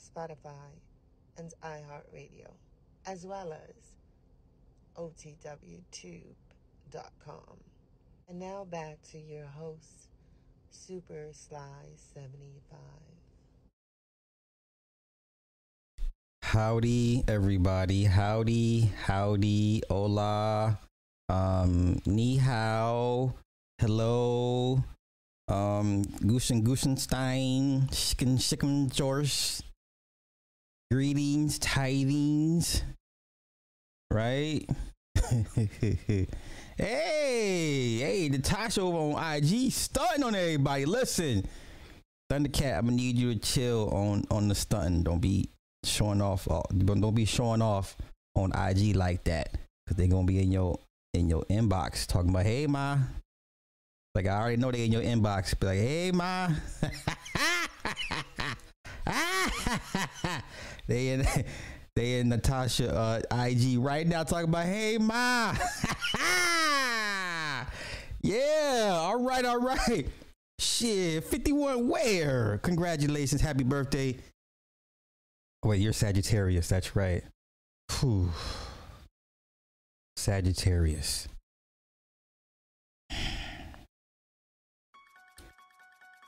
Spotify, and iHeartRadio, as well as OTWTube.com. And now back to your host, Supa Sly 75. Howdy, everybody. Howdy, howdy, hola, um, ni hao, hello, um, Gusen Gusenstein, Shicken Shicken George, greetings, tidings, right? hey, hey, Natasha over on IG starting on everybody. Listen, Thundercat, I'm gonna need you to chill on on the stunting. Don't be showing off. Uh, don't be showing off on IG like that, cause they're gonna be in your in your inbox talking about, hey ma. Like I already know they in your inbox. Be like, hey ma. they in they in Natasha uh, IG right now talking about, hey ma. yeah, all right, all right. Shit, 51 where? Congratulations, happy birthday. Wait, you're Sagittarius, that's right. Whew. Sagittarius.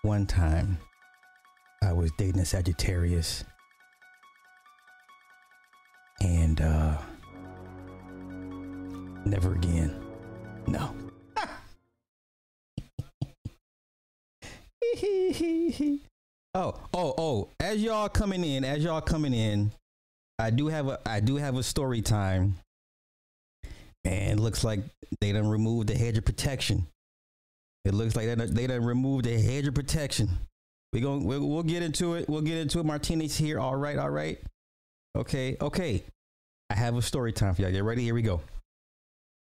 One time, I was dating a Sagittarius, and uh, never again. No. oh, oh, oh! As y'all coming in, as y'all coming in, I do have a, I do have a story time. And looks like they done removed the hedge of protection. It looks like they done, they done removed the hedge of protection. We going we'll, we'll get into it. We'll get into it. Martinez here. All right, all right. Okay, okay. I have a story time for y'all. Get ready? Here we go.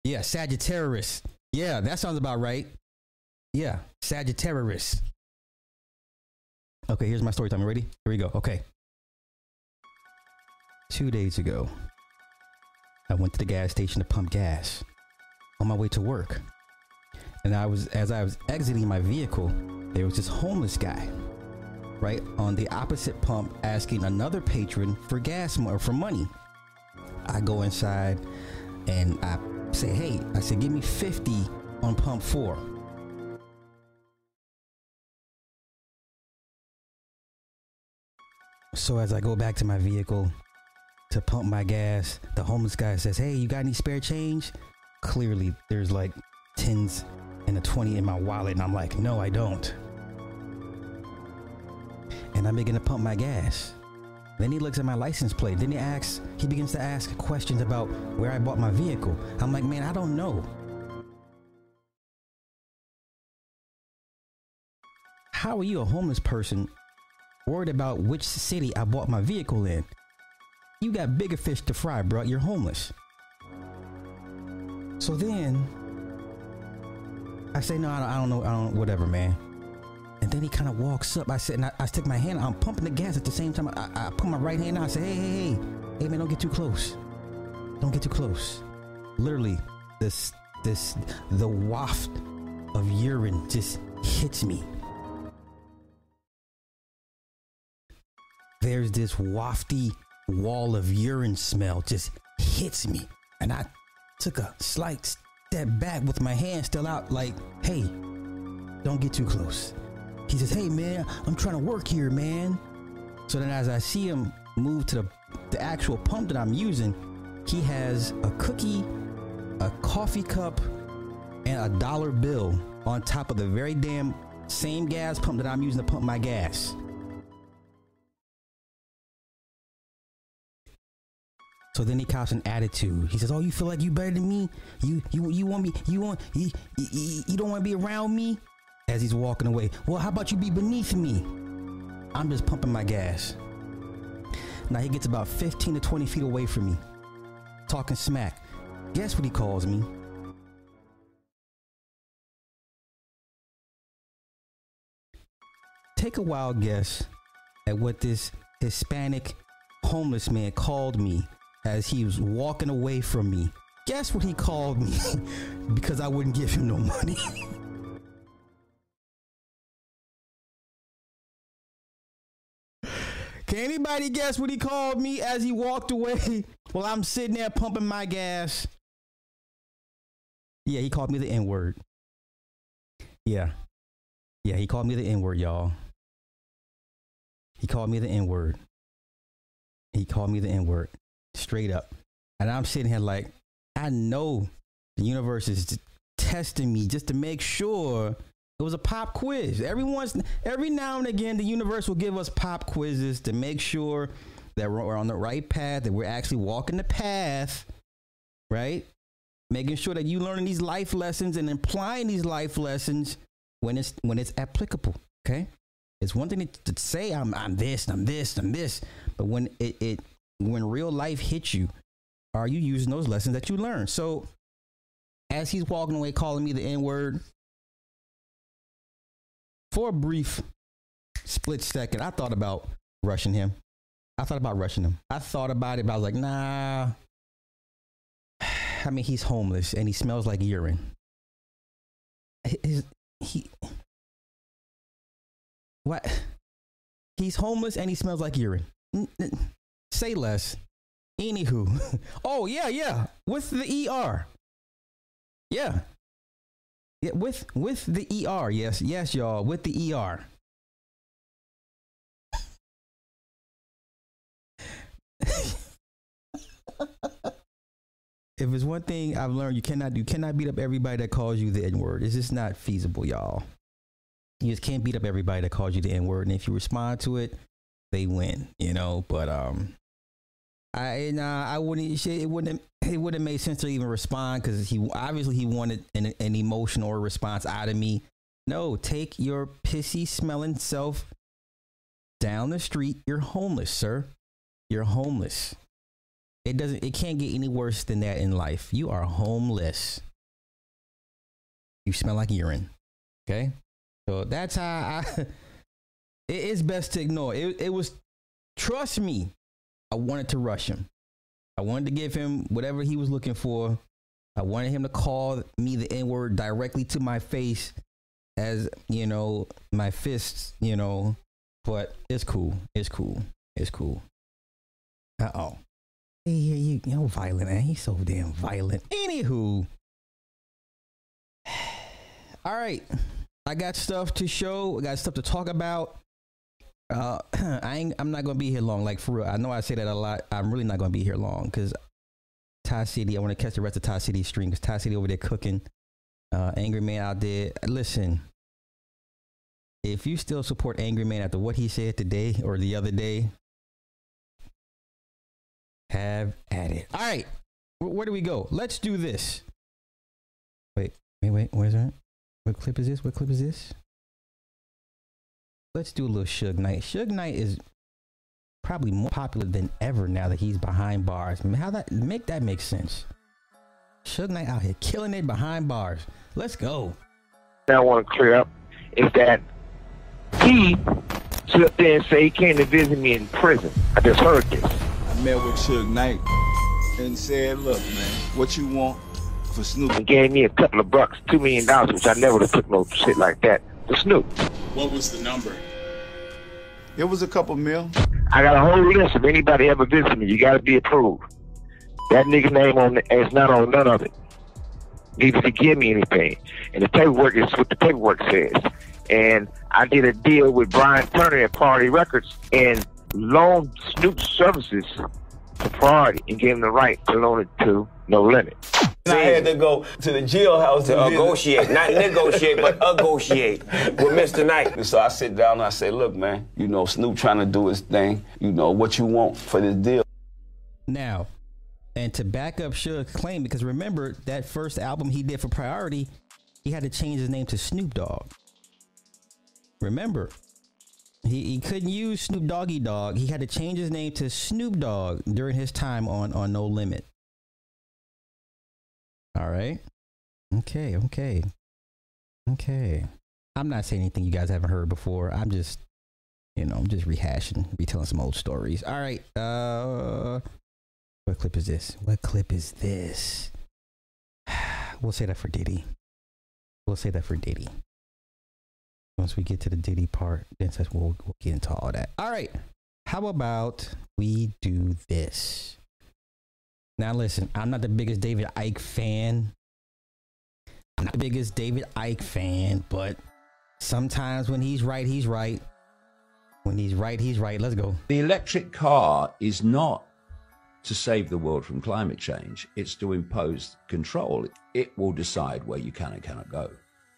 Yeah, Sagittarius. Yeah, that sounds about right. Yeah, Sagittarius. Okay, here's my story time. You ready? Here we go. Okay. Two days ago, I went to the gas station to pump gas on my way to work. And I was as I was exiting my vehicle, there was this homeless guy right on the opposite pump asking another patron for gas or for money. I go inside and I say, "Hey," I said, "Give me 50 on pump 4." So as I go back to my vehicle to pump my gas, the homeless guy says, Hey, you got any spare change? Clearly, there's like tens and a 20 in my wallet. And I'm like, No, I don't. And I'm beginning to pump my gas. Then he looks at my license plate. Then he asks, he begins to ask questions about where I bought my vehicle. I'm like, Man, I don't know. How are you, a homeless person, worried about which city I bought my vehicle in? You got bigger fish to fry, bro. You're homeless. So then I say, no, I don't, I don't know. I don't, whatever, man. And then he kind of walks up. I said, and I, I stick my hand. I'm pumping the gas at the same time. I, I put my right hand out. I say, hey, hey, hey, hey, man, don't get too close. Don't get too close. Literally, this, this, the waft of urine just hits me. There's this wafty wall of urine smell just hits me. And I took a slight step back with my hand still out, like, hey, don't get too close. He says, hey, man, I'm trying to work here, man. So then, as I see him move to the, the actual pump that I'm using, he has a cookie, a coffee cup, and a dollar bill on top of the very damn same gas pump that I'm using to pump my gas. So then he cops an attitude. He says, "Oh, you feel like you better than me? You you you want me? You want you, you, you don't want to be around me?" As he's walking away. Well, how about you be beneath me? I'm just pumping my gas. Now he gets about 15 to 20 feet away from me, talking smack. Guess what he calls me? Take a wild guess at what this Hispanic homeless man called me as he was walking away from me. Guess what he called me because I wouldn't give him no money. Can anybody guess what he called me as he walked away while I'm sitting there pumping my gas? Yeah, he called me the N word. Yeah. Yeah, he called me the N word, y'all. He called me the N word. He called me the N word straight up. And I'm sitting here like, I know the universe is testing me just to make sure it was a pop quiz. Every once, every now and again, the universe will give us pop quizzes to make sure that we're on the right path, that we're actually walking the path, right? Making sure that you learning these life lessons and applying these life lessons when it's when it's applicable. Okay, it's one thing to, say I'm I'm this, I'm this, I'm this, but when it, it when real life hits you, are you using those lessons that you learned? So, as he's walking away, calling me the N word, for a brief split second, I thought about rushing him. I thought about rushing him. I thought about it, but I was like, nah. I mean, he's homeless and he smells like urine. His, he, what? He's homeless and he smells like urine. Say less. Anywho, oh yeah, yeah, with the ER. Yeah, yeah, with with the ER. Yes, yes, y'all, with the ER. if it's one thing I've learned, you cannot you cannot beat up everybody that calls you the N word. It's just not feasible, y'all. You just can't beat up everybody that calls you the N word, and if you respond to it, they win. You know, but um, I nah, uh, I wouldn't. It wouldn't. It wouldn't make sense to even respond because he obviously he wanted an, an emotional response out of me. No, take your pissy smelling self down the street. You're homeless, sir. You're homeless. It doesn't. It can't get any worse than that in life. You are homeless. You smell like urine. Okay, so that's how I. it is best to ignore. It. It was. Trust me. I wanted to rush him. I wanted to give him whatever he was looking for. I wanted him to call me the N word directly to my face as, you know, my fists, you know, but it's cool. It's cool. It's cool. Uh oh. Hey, you, you know, violent, man. He's so damn violent. Anywho. All right. I got stuff to show. I got stuff to talk about. Uh, I ain't, I'm not gonna be here long. Like for real, I know I say that a lot. I'm really not gonna be here long because Ty City. I want to catch the rest of Ty City stream because Ty City over there cooking. Uh, Angry Man out there. Listen, if you still support Angry Man after what he said today or the other day, have at it. All right, where do we go? Let's do this. Wait, wait, wait. Where's that? What clip is this? What clip is this? Let's do a little Suge Knight. Suge Knight is probably more popular than ever now that he's behind bars. How that make that make sense? Suge Knight out here killing it behind bars. Let's go. I want to clear up is that he stood up there and say he came to visit me in prison. I just heard this. I met with Suge Knight and said, "Look, man, what you want for Snoop?" And gave me a couple of bucks, two million dollars, which I never would have took no shit like that for Snoop. What was the number? It was a couple mil. I got a whole list of anybody ever visit me. You got to be approved. That nigga name on is not on none of it. Neither to give me anything. And the paperwork is what the paperwork says. And I did a deal with Bryan Turner at Priority Records and loaned Snoop services to Priority and gave him the right to loan it to No Limit. I had to go to the jailhouse to negotiate, not negotiate, but negotiate with Mr. Knight. So I sit down and I say, look, man, you know, Snoop trying to do his thing. You know, what you want for this deal. Now, and to back up Suge's claim, because remember that first album he did for Priority, he had to change his name to Snoop Dogg. Remember, He, he couldn't use Snoop Doggy Dogg. He had to change his name to Snoop Dogg during his time on on No Limit. All right. Okay. Okay. Okay. I'm not saying anything you guys haven't heard before. I'm just, you know, I'm just rehashing, retelling some old stories. All right. Uh, what clip is this? What clip is this? We'll say that for Diddy. We'll say that for Diddy. Once we get to the Diddy part, then says we'll, we'll get into all that. All right. How about we do this? Now listen, I'm not the biggest David Icke fan. I'm not the biggest David Icke fan, but sometimes when he's right, he's right. When he's right, he's right. Let's go. The electric car is not to save the world from climate change, it's to impose control. It will decide where you can and cannot go.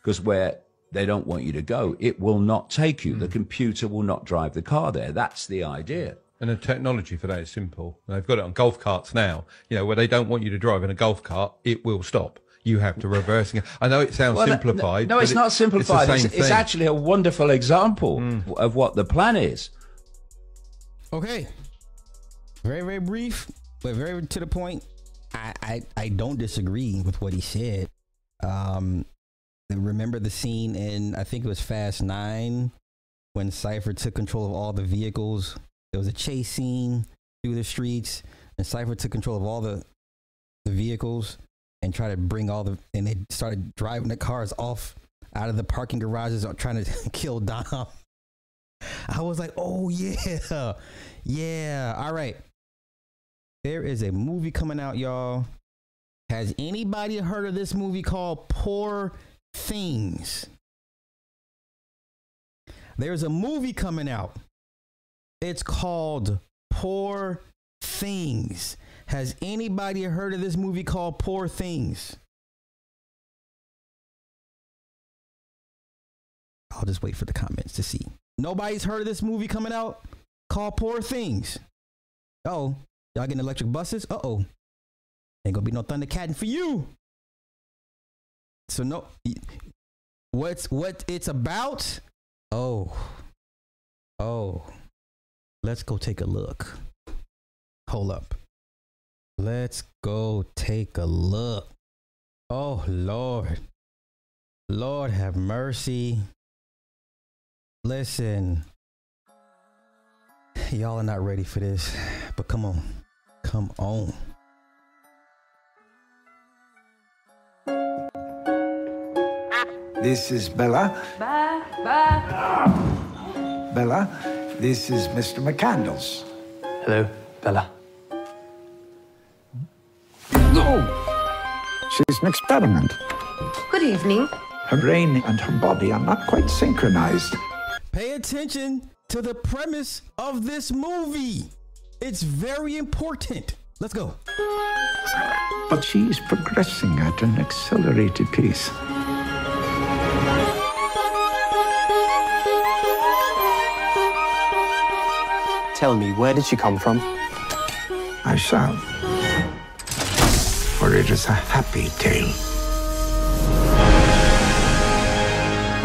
Because where they don't want you to go, it will not take you. Mm. The computer will not drive the car there. That's the idea. And the technology for that is simple. They've got it on golf carts now. You know, where they don't want you to drive in a golf cart, it will stop. You have to reverse. I know it sounds well, simplified. No, no it's not simplified. It's, it's, it's, actually a wonderful example mm. of what the plan is. Okay. Very, very brief, but very to the point. I, I, I don't disagree with what he said. Um, remember the scene in I think it was Fast Nine when Cypher took control of all the vehicles. There was a chase scene through the streets, and Cypher took control of all the the vehicles and tried to bring all the and they started driving the cars off out of the parking garages, uh, trying to kill Dom. I was like, oh yeah, yeah. All right. There is a movie coming out, y'all. Has anybody heard of this movie called Poor Things? There's a movie coming out. It's called Poor Things. Has anybody heard of this movie called Poor Things? I'll just wait for the comments to see. Nobody's heard of this movie coming out called Poor Things. Oh, Y'all getting electric buses? Uh oh. Ain't gonna be no Thundercatting for you. So no, what's what it's about? Oh, oh, let's go take a look. Hold up. Let's go take a look. Oh Lord, Lord have mercy. Listen, y'all are not ready for this, but come on. Come on. This is Bella. Bye, bye. Bella, this is Mr. McCandles. Hello, Bella. Oh, she's an experiment. Good evening. Her brain and her body are not quite synchronized. Pay attention to the premise of this movie. It's very important. Let's go. But she's progressing at an accelerated pace. Tell me, where did she come from? I shall. For it is a happy tale.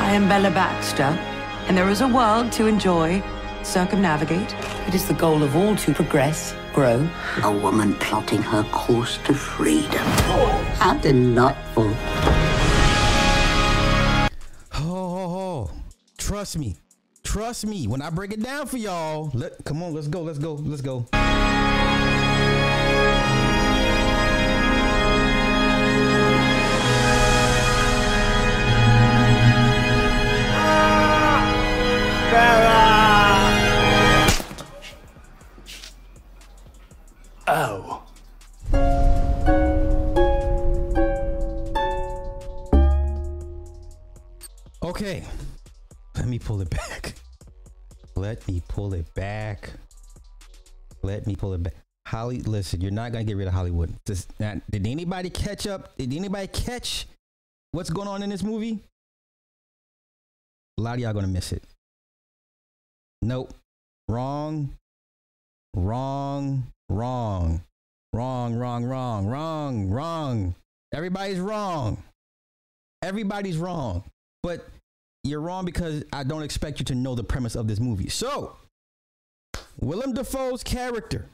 I am Bella Baxter, and there is a world to enjoy, circumnavigate, it is the goal of all to progress, grow. A woman plotting her course to freedom. How delightful. Oh, oh, oh, trust me. Trust me. When I break it down for y'all, let come on, let's go, let's go, let's go. Oh. Okay. Let me pull it back. Let me pull it back. Let me pull it back. Holly, listen, you're not gonna get rid of Hollywood. Did anybody catch up? Did anybody catch what's going on in this movie? A lot of y'all gonna miss it. Nope. Wrong. Wrong. Wrong. Wrong, wrong, wrong, wrong, wrong. Everybody's wrong. Everybody's wrong. But you're wrong because I don't expect you to know the premise of this movie. So, Willem Dafoe's character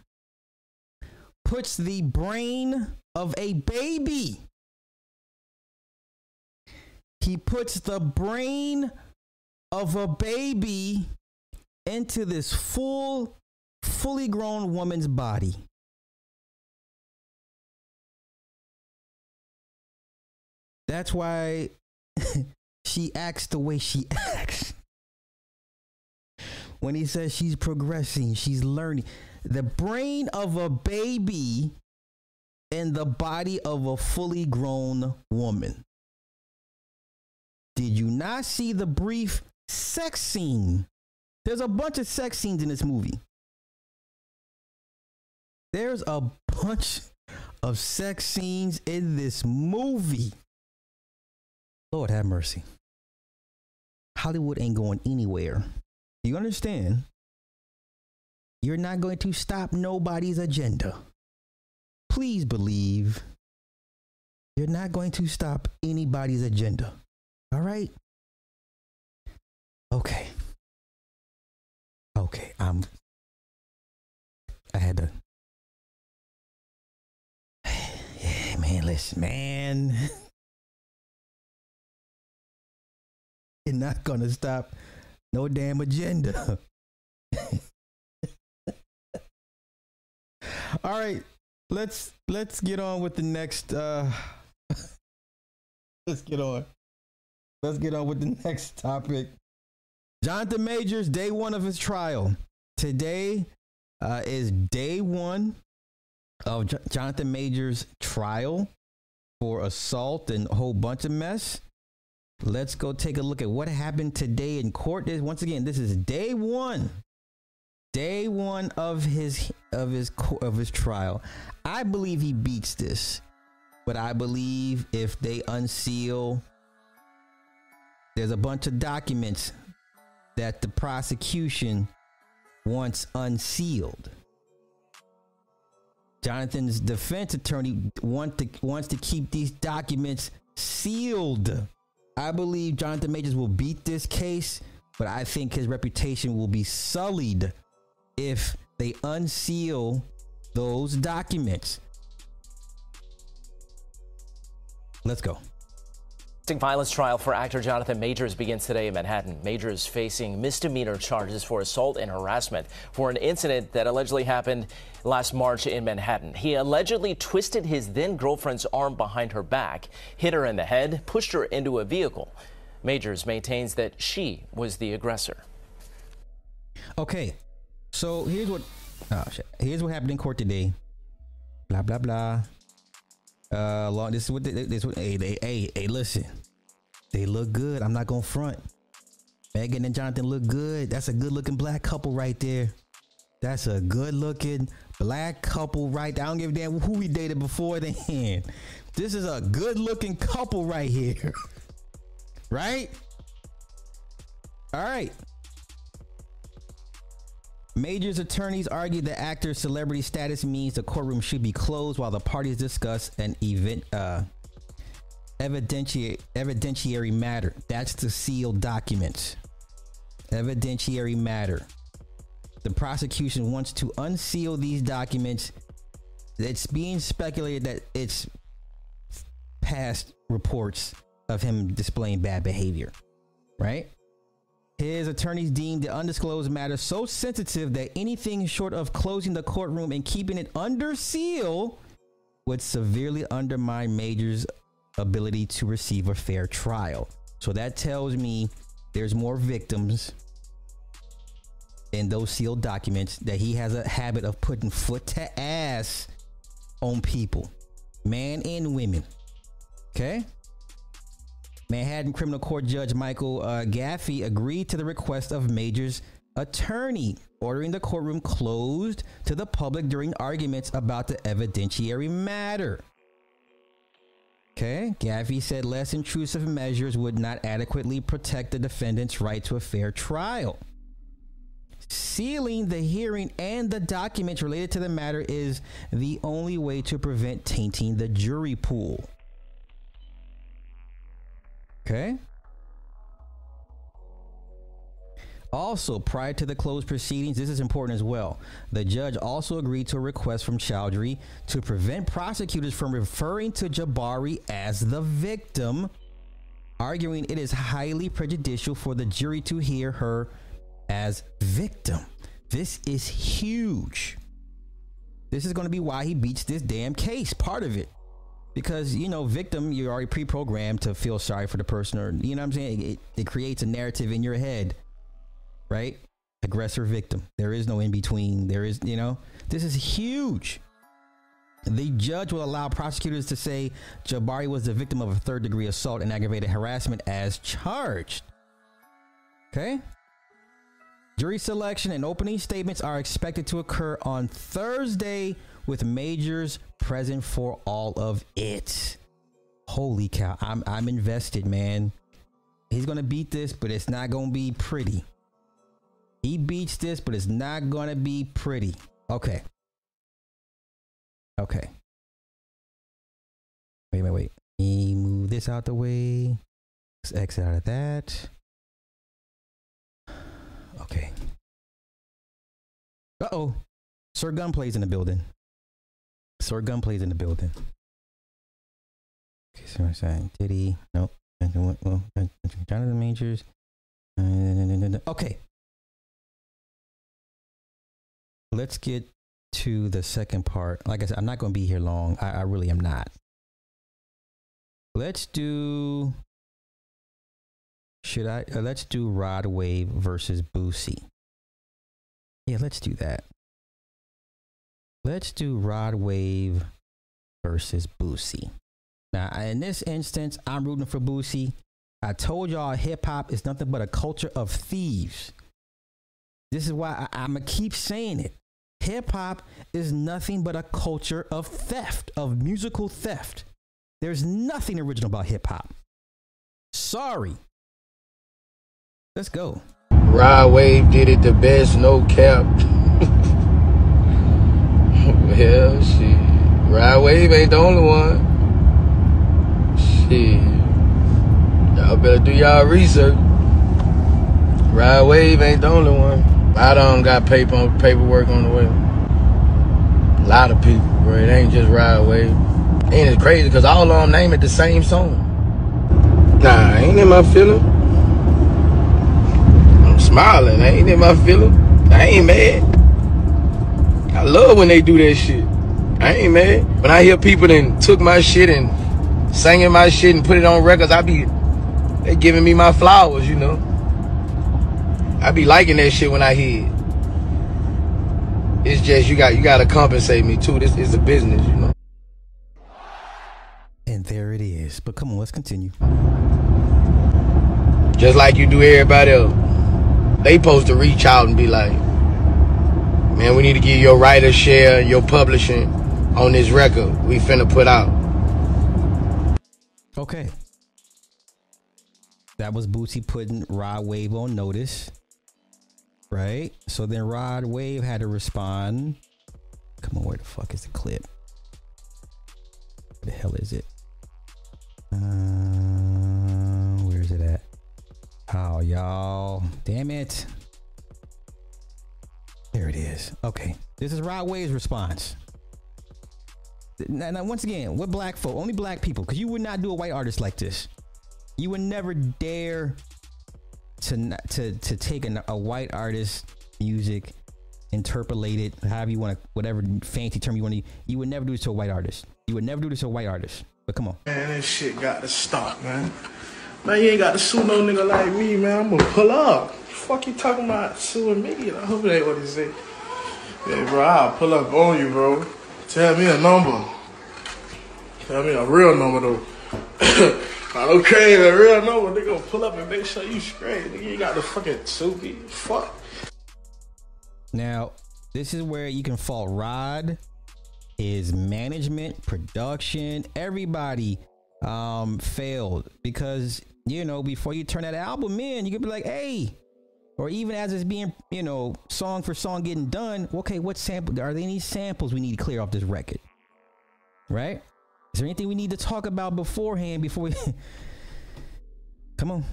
puts the brain of a baby. He puts the brain of a baby into this full, fully grown woman's body. That's why she acts the way she acts. When he says she's progressing, she's learning. The brain of a baby in the body of a fully grown woman. Did you not see the brief sex scene? There's a bunch of sex scenes in this movie. There's a bunch of sex scenes in this movie. Lord have mercy. Hollywood ain't going anywhere. You understand? You're not going to stop nobody's agenda. Please believe you're not going to stop anybody's agenda. All right? Okay. Okay, I'm I had to Yeah, man, listen, man. You're not gonna stop no damn agenda. All right, let's let's get on with the next uh let's get on. Let's get on with the next topic. Jonathan Majors, day one of his trial. Today uh, is day one of J- Jonathan Majors' trial for assault and a whole bunch of mess. Let's go take a look at what happened today in court. Once again, this is day one, day one of his of his of his trial. I believe he beats this, but I believe if they unseal, there's a bunch of documents that the prosecution wants unsealed. Jonathan's defense attorney want to, wants to keep these documents sealed. I believe Jonathan Majors will beat this case, but I think his reputation will be sullied if they unseal those documents. Let's go. Violence trial for actor Jonathan Majors begins today in Manhattan. Majors facing misdemeanor charges for assault and harassment for an incident that allegedly happened last March in Manhattan. He allegedly twisted his then girlfriend's arm behind her back, hit her in the head, pushed her into a vehicle. Majors maintains that she was the aggressor. Okay, so here's what oh shit. Here's what happened in court today. Blah blah blah. Uh, long. This is what they, this. What, hey, they, hey, hey, listen. They look good. I'm not gonna front. Megan and Jonathan look good. That's a good looking black couple right there. That's a good looking black couple right there. I don't give a damn who we dated before then. This is a good looking couple right here. right? All right. Major's attorneys argue the actor's celebrity status means the courtroom should be closed while the parties discuss an event uh, evidentiary evidentiary matter. That's the sealed documents. Evidentiary matter. The prosecution wants to unseal these documents. It's being speculated that it's past reports of him displaying bad behavior, right? His attorneys deemed the undisclosed matter so sensitive that anything short of closing the courtroom and keeping it under seal would severely undermine Major's ability to receive a fair trial. So that tells me there's more victims in those sealed documents that he has a habit of putting foot to ass on people, man and women. Okay? Manhattan Criminal Court Judge Michael uh, Gaffey agreed to the request of Major's attorney, ordering the courtroom closed to the public during arguments about the evidentiary matter. Okay, Gaffey said less intrusive measures would not adequately protect the defendant's right to a fair trial. Sealing the hearing and the documents related to the matter is the only way to prevent tainting the jury pool. Okay. Also, prior to the closed proceedings, this is important as well. The judge also agreed to a request from Chaudhry to prevent prosecutors from referring to Jabbari as the victim, arguing it is highly prejudicial for the jury to hear her as victim. This is huge. This is going to be why he beats this damn case, part of it. Because, you know, victim, you're already pre programmed to feel sorry for the person, or, you know what I'm saying? It, it creates a narrative in your head, right? Aggressor, victim. There is no in between. There is, you know, this is huge. The judge will allow prosecutors to say Jabbari was the victim of a third degree assault and aggravated harassment as charged. Okay? Jury selection and opening statements are expected to occur on Thursday with majors present for all of it. Holy cow. I'm I'm invested, man. He's to beat this, but it's not to be pretty. He beats this, but it's not to be pretty. Okay. Okay. Wait, wait, wait. Me move this out the way. Let's exit out of that. Okay. Uh oh. Sir Gunplay's in the building. Sir Gunplay's in the building. Okay, so I'm saying, uh, did he? Nope. Well, uh, Jonathan Majors. Uh, okay. Let's get to the second part. Like I said, I'm not going to be here long. I, I really am not. Let's do. Should I? Uh, let's do Rod Wave versus Boosie. Yeah, let's do that. Let's do Rod Wave versus Boosie. Now, in this instance, I'm rooting for Boosie. I told y'all hip hop is nothing but a culture of thieves. This is why I, I'm going to keep saying it. Hip hop is nothing but a culture of theft, of musical theft. There's nothing original about hip hop. Sorry. Let's go. Rod Wave did it the best, no cap. Hell, shit. Ride Wave ain't the only one. Shit. Y'all better do y'all research. Ride Wave ain't the only one. I don't got paper paperwork on the way. A lot of people, bro. It ain't just Ride Wave. Ain't it crazy? Because all of them name it the same song. Nah, ain't in my feeling. I'm smiling. Ain't in my feeling. I ain't mad. I love when they do that shit. I ain't mad. When I hear people then took my shit and sang singing my shit and put it on records, I be they giving me my flowers, you know. I be liking that shit when I hear it. It's just you got you gotta compensate me too. This is a business, you know. And there it is. But come on, let's continue. Just like you do everybody else. They supposed to reach out and be like, man, we need to get your writer share, your publishing on this record we finna put out. Okay. That was Boosie putting Rod Wave on notice. Right? So then Rod Wave had to respond. Come on, where the fuck is the clip? Where the hell is it? Uh, where is it at? Oh, y'all. Damn it. There it is. Okay. This is Rod Wave's response. Now, now, once again, what black folk? Only black people, because you would not do a white artist like this. You would never dare to to to take a, a white artist music, interpolate it, however you want to, whatever fancy term you want to. You would never do this to a white artist. You would never do this to a white artist. But come on. Man, this shit got to stop, man. Man, you ain't got to sue no nigga like me, man. I'm gonna pull up. Fuck you talking about suing me? I hope that ain't what he say. Hey, bro, I'll pull up on you, bro. Tell me a number. Tell me a real number, though. I don't crave a real number. They gonna pull up and make sure you straight. Nigga, you got the fucking me. Fuck. Now, this is where you can fault Rod, his management, production, everybody um failed because you know before you turn that album in, you could be like, hey, or even as it's being you know song for song getting done. Okay, what sample are there any samples we need to clear off this record? Right? Is there anything we need to talk about beforehand before we? Come on.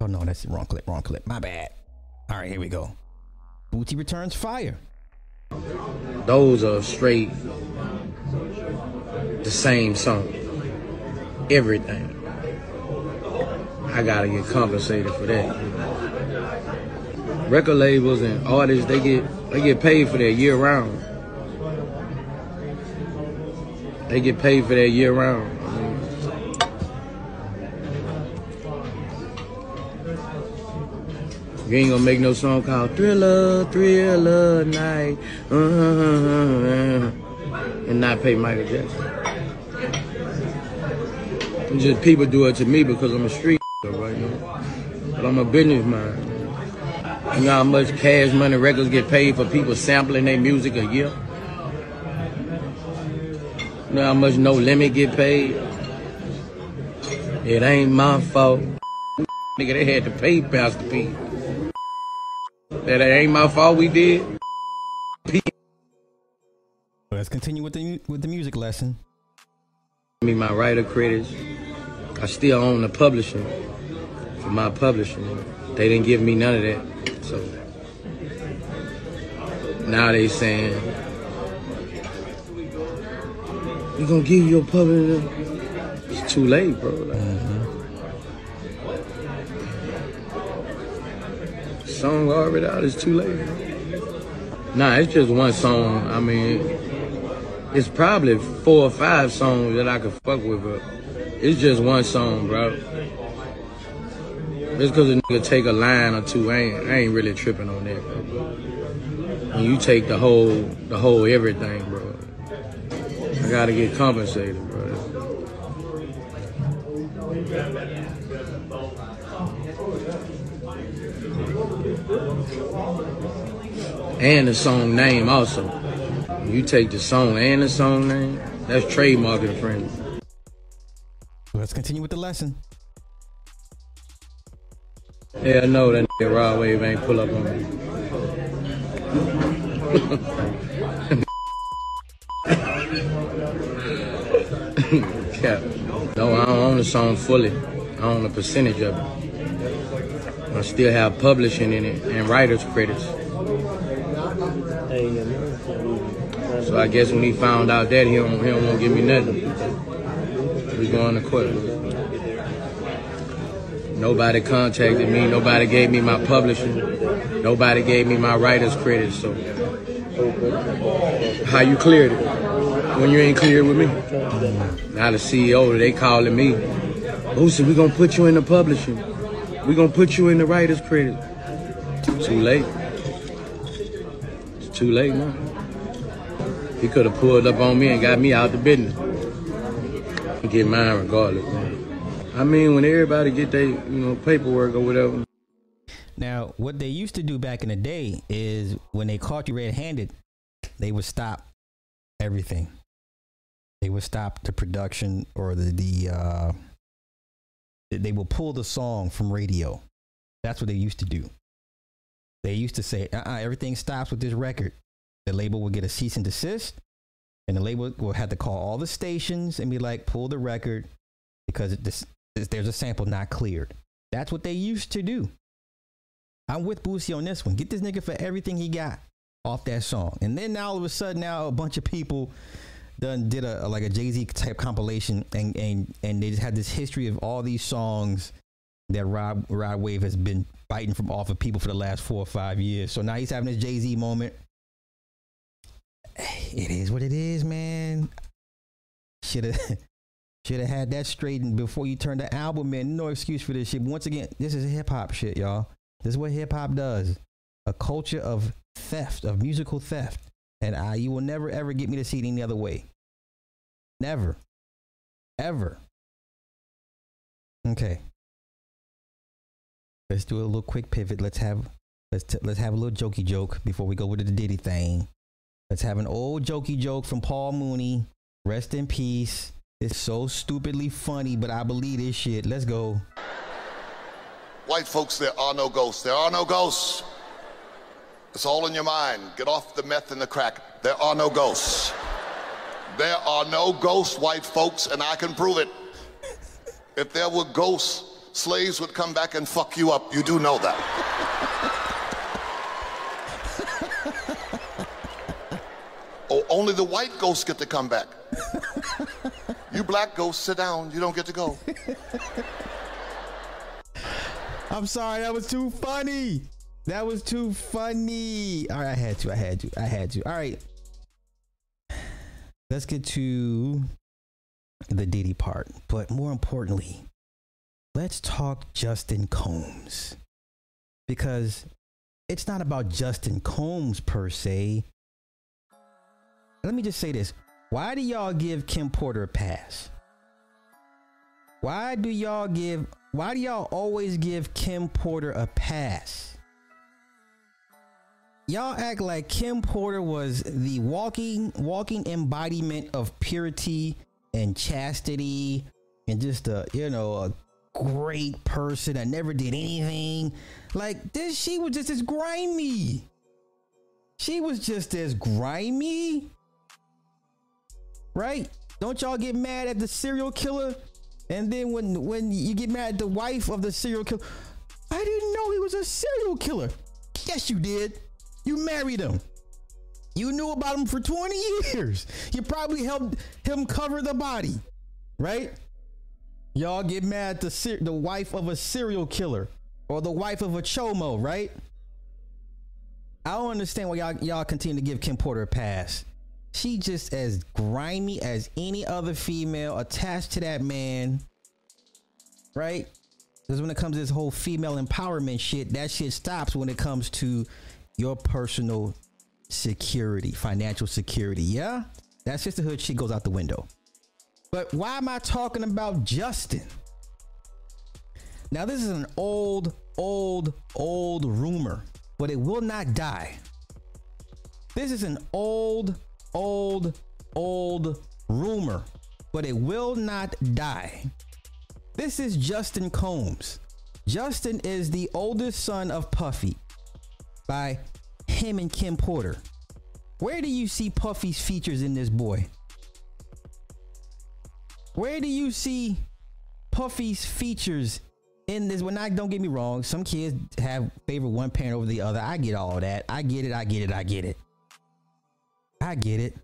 Oh no, that's the wrong clip. Wrong clip. My bad. All right, here we go. Boosie returns fire. Those are straight the same song. Everything. I gotta get compensated for that. Record labels and artists, they get they get paid for that year round. They get paid for that year round. You ain't gonna make no song called Thriller, Thriller Night, uh, and not pay Michael Jackson. Just people do it to me because I'm a street right now. But I'm a businessman. You know how much cash money records get paid for people sampling their music a year? You know how much no limit get paid? It ain't my fault. Nigga, they had to pay Pastor P. That ain't my fault we did. Let's continue with the with the music lesson. Me my writer credits. I still own the publishing for my publishing. They didn't give me none of that. So now they saying we gonna give you your publishing. It's too late, bro. Like, mm-hmm. Song already out. It's too late. Nah, it's just one song. I mean, it's probably four or five songs that I could fuck with, but it's just one song, bro. Just because a nigga take a line or two, I ain't, I ain't really tripping on that, bro. When you take the whole, the whole everything, bro, I gotta get compensated, bro. And the song name also. You take the song and the song name, that's trademark infringement. Let's continue with the lesson. Yeah, I know that nigga Rod Wave ain't pull up on me. Cap. No, I don't own the song fully. I own a percentage of it. I still have publishing in it and writer's credits. So I guess when he found out that, he don't, he don't want to give me nothing. We going to court. Nobody contacted me. Nobody gave me my publishing. Nobody gave me my writer's credit. So how you cleared it when you ain't clear with me? Now the CEO, they calling me. So we gonna put you in the publishing. We gonna put you in the writer's credit. Too late. Too late now. He could have pulled up on me and got me out the business. Get mine regardless, man. I mean, when everybody get their, you know, paperwork or whatever. Now, what they used to do back in the day is when they caught you red-handed, they would stop everything. They would stop the production or the the uh, they will pull the song from radio. That's what they used to do. They used to say, uh-uh, everything stops with this record. The label will get a cease and desist, and the label will have to call all the stations and be like, pull the record because this, there's a sample not cleared. That's what they used to do. I'm with Boosie on this one. Get this nigga for everything he got off that song. And then now all of a sudden now a bunch of people done did a, like a Jay-Z type compilation and and and they just had this history of all these songs that Rod Rod Wave has been biting from off of people for the last four or five years. So now he's having his Jay-Z moment. It is what it is, man. Should have should have had that straightened before you turned the album in. No excuse for this shit. Once again, this is hip hop shit, y'all. This is what hip hop does. A culture of theft, of musical theft. And I, you will never ever get me to see it any other way. Never. Ever. Okay. Let's do a little quick pivot. Let's have let's t- let's have a little jokey joke before we go with the Diddy thing. Let's have an old jokey joke from Paul Mooney. Rest in peace. It's so stupidly funny, but I believe this shit. Let's go. White folks, there are no ghosts. There are no ghosts. It's all in your mind. Get off the meth and the crack. There are no ghosts. There are no ghosts, white folks, and I can prove it. If there were ghosts, slaves would come back and fuck you up. You do know that. oh, only the white ghosts get to come back. you black ghosts, sit down. You don't get to go. I'm sorry, that was too funny. That was too funny. All right, I had to. I had to. I had to. All right. Let's get to the Diddy part. But more importantly, let's talk Justin Combs. Because it's not about Justin Combs per se. Let me just say this. Why do y'all give Kim Porter a pass? Why do y'all give why do y'all always give Kim Porter a pass? Y'all act like Kim Porter was the walking walking embodiment of purity and chastity and just a, you know, a great person that never did anything. Like this she was just as grimy. She was just as grimy. Right? Don't y'all get mad at the serial killer and then when when you get mad at the wife of the serial killer, I didn't know he was a serial killer. Yes, you did. You married him. You knew about him for 20 years. You probably helped him cover the body, right? Y'all get mad at the ser- the wife of a serial killer or the wife of a chomo, right? I don't understand why y'all y'all continue to give Kim Porter a pass. She just as grimy as any other female attached to that man. Right? Because when it comes to this whole female empowerment shit, that shit stops when it comes to your personal security, financial security. Yeah? That sisterhood shit goes out the window. But why am I talking about Justin? Now, this is an old, old, old rumor, but it will not die. This is an old, old, old rumor, but it will not die. This is Justin Combs. Justin is the oldest son of Puffy by him and Kim Porter. Where do you see Puffy's features in this boy? Where do you see Puffy's features in this? When I don't get me wrong, some kids have favor one parent over the other. I get all that. I get it. I get it. I get it. I get it.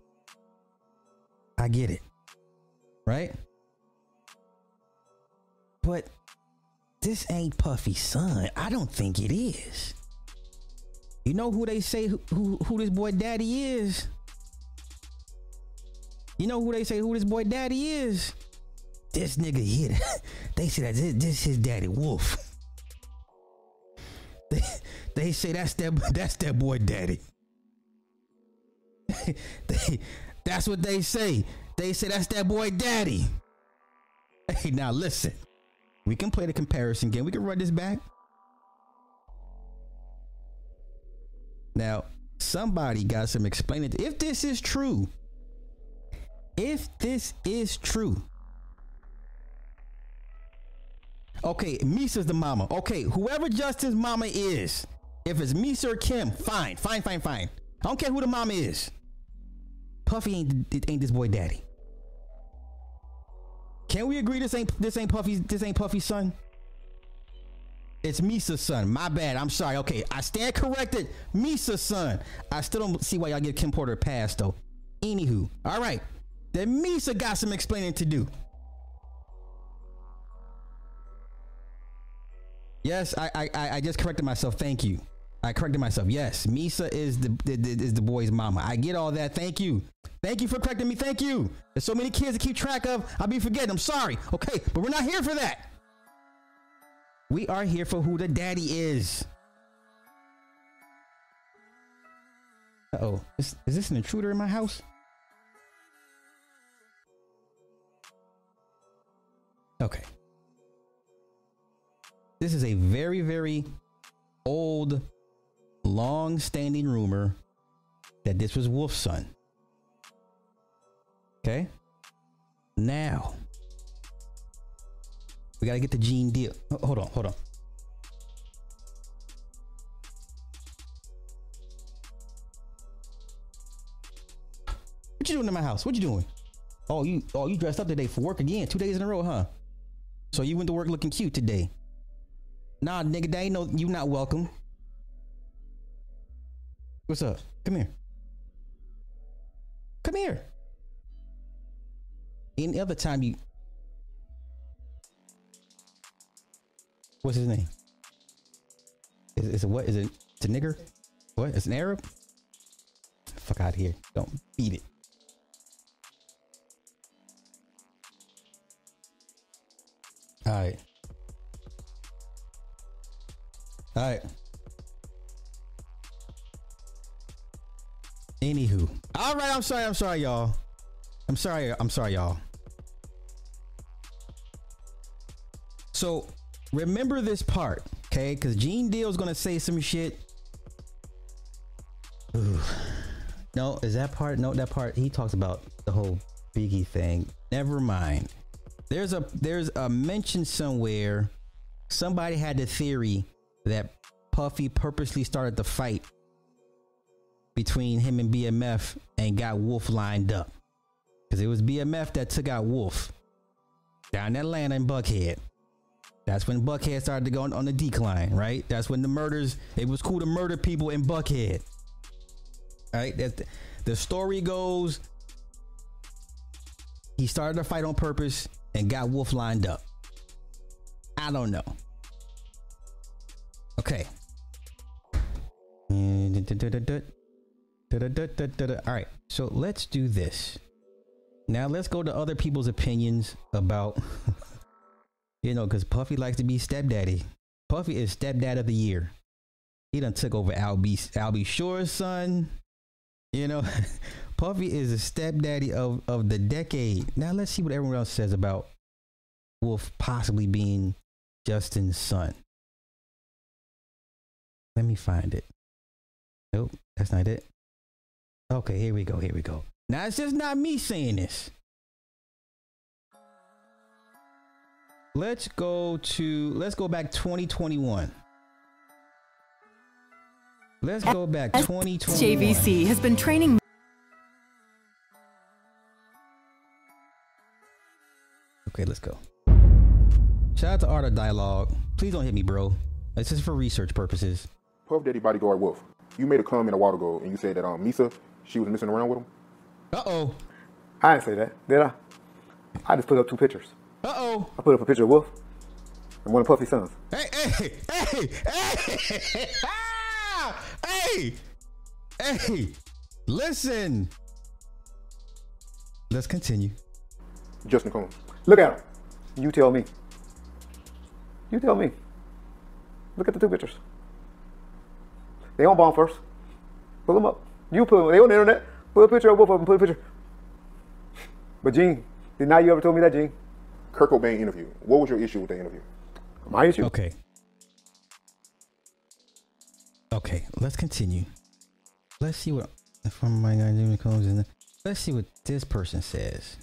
I get it. Right? But this ain't Puffy's son. I don't think it is. You know who they say who, who, who this boy daddy is? You know who they say who this boy daddy is? This nigga here. they say that this, this his daddy Wolf. They, they say that's that that's that boy daddy. they, that's what they say. They say that's that boy daddy. Hey, now listen. We can play the comparison game. We can run this back. Now, somebody got some explaining. If this is true, if this is true, okay, Misa's the mama. Okay, whoever Justin's mama is, if it's Misa or Kim, fine, fine, fine, fine. I don't care who the mama is. Puffy ain't ain't this boy daddy. Can we agree this ain't this ain't Puffy's this ain't Puffy's son? It's Misa's son. My bad. I'm sorry. Okay, I stand corrected. Misa's son. I still don't see why y'all give Kim Porter a pass though. Anywho, all right. Then Misa got some explaining to do. Yes, I I I just corrected myself. Thank you. I corrected myself. Yes, Misa is the, the, the, is the boy's mama. I get all that. Thank you. Thank you for correcting me. Thank you. There's so many kids to keep track of. I'll be forgetting. I'm sorry. Okay, but we're not here for that. We are here for who the daddy is. Uh oh, is, is this an intruder in my house? Okay. This is a very, very old, long standing rumor that this was Wolf's son. Okay. Now, we got to get the gene deal. Hold on, hold on. What you doing in my house? What you doing? Oh, you oh you dressed up today for work again. Two days in a row, huh? So you went to work looking cute today. Nah, nigga, that ain't no. You not welcome. What's up? Come here. Come here. Any other time you. What's his name? Is, is it what? Is it? It's a nigger? What? It's an Arab? Fuck out of here. Don't beat it. All right. Anywho. All right, I'm sorry, I'm sorry, y'all. I'm sorry, I'm sorry, y'all. So remember this part, okay? Because Gene Deal's gonna say some shit. Ooh. No, is that part? No, that part. He talks about the whole Biggie thing. Never mind. There's a there's a mention somewhere. Somebody had the theory that Puffy purposely started the fight between him and BMF and got Wolf lined up. Because it was BMF that took out Wolf down in Atlanta in Buckhead. That's when Buckhead started to go on, on the decline, right? That's when the murders, it was cool to murder people in Buckhead. Right? That the story goes he started a fight on purpose and got Wolf lined up. I don't know. Okay. All right. So let's do this. Now let's go to other people's opinions about, you know, because Puffy likes to be stepdaddy. Puffy is stepdad of the year. He done took over Al B. Albie Shore's son. You know, Puffy is a stepdaddy of of the decade. Now let's see what everyone else says about Wolf possibly being Justin's son. Let me find it. Nope, that's not it. Okay, here we go. Here we go. Now it's just not me saying this. Let's go to let's go back 2021. Let's go back 2021. JVC has been training. Okay, let's go. Shout out to Art of Dialogue. Please don't hit me, bro. This is for research purposes. Puff Daddy bodyguard Wolf. You made a comment a while ago, and you said that um Misa, she was messing around with him. Uh oh. I didn't say that, did I? I just put up two pictures. Uh oh. I put up a picture of Wolf and one of Puffy's sons. Hey, hey, hey, hey, ah, hey, hey, listen. Let's continue. Justin Combs. Look at him. You tell me. You tell me. Look at the two pictures. They on bomb first. Pull them up. You pull them. They on the internet. Put a picture of both of them. Put a picture. But Gene, did not you ever told me that, Gene? Kurt Cobain interview. What was your issue with the interview? My issue. Okay. Okay, let's continue. Let's see what from my guy Jimmy Combs in Let's see what this person says.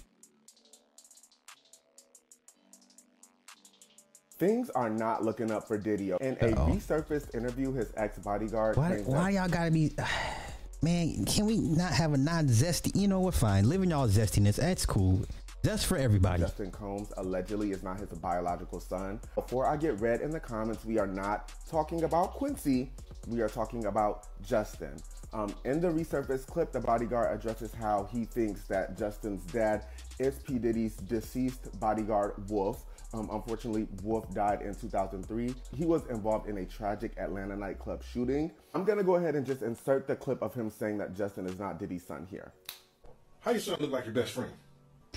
Things are not looking up for Didio. In a Uh-oh. resurfaced interview, his ex-bodyguard Why, why y'all gotta be, man? Can we not have a non-zesty? You know what? Fine, living y'all zestiness. That's cool. That's for everybody. Justin Combs allegedly is not his biological son. Before I get read in the comments, we are not talking about Quincy. We are talking about Justin. Um, in the resurfaced clip, the bodyguard addresses how he thinks that Justin's dad is P. Diddy's deceased bodyguard, Wolf. Um, unfortunately, Wolf died in 2003. He was involved in a tragic Atlanta nightclub shooting. I'm gonna go ahead and just insert the clip of him saying that Justin is not Diddy's son here. How your son look like your best friend?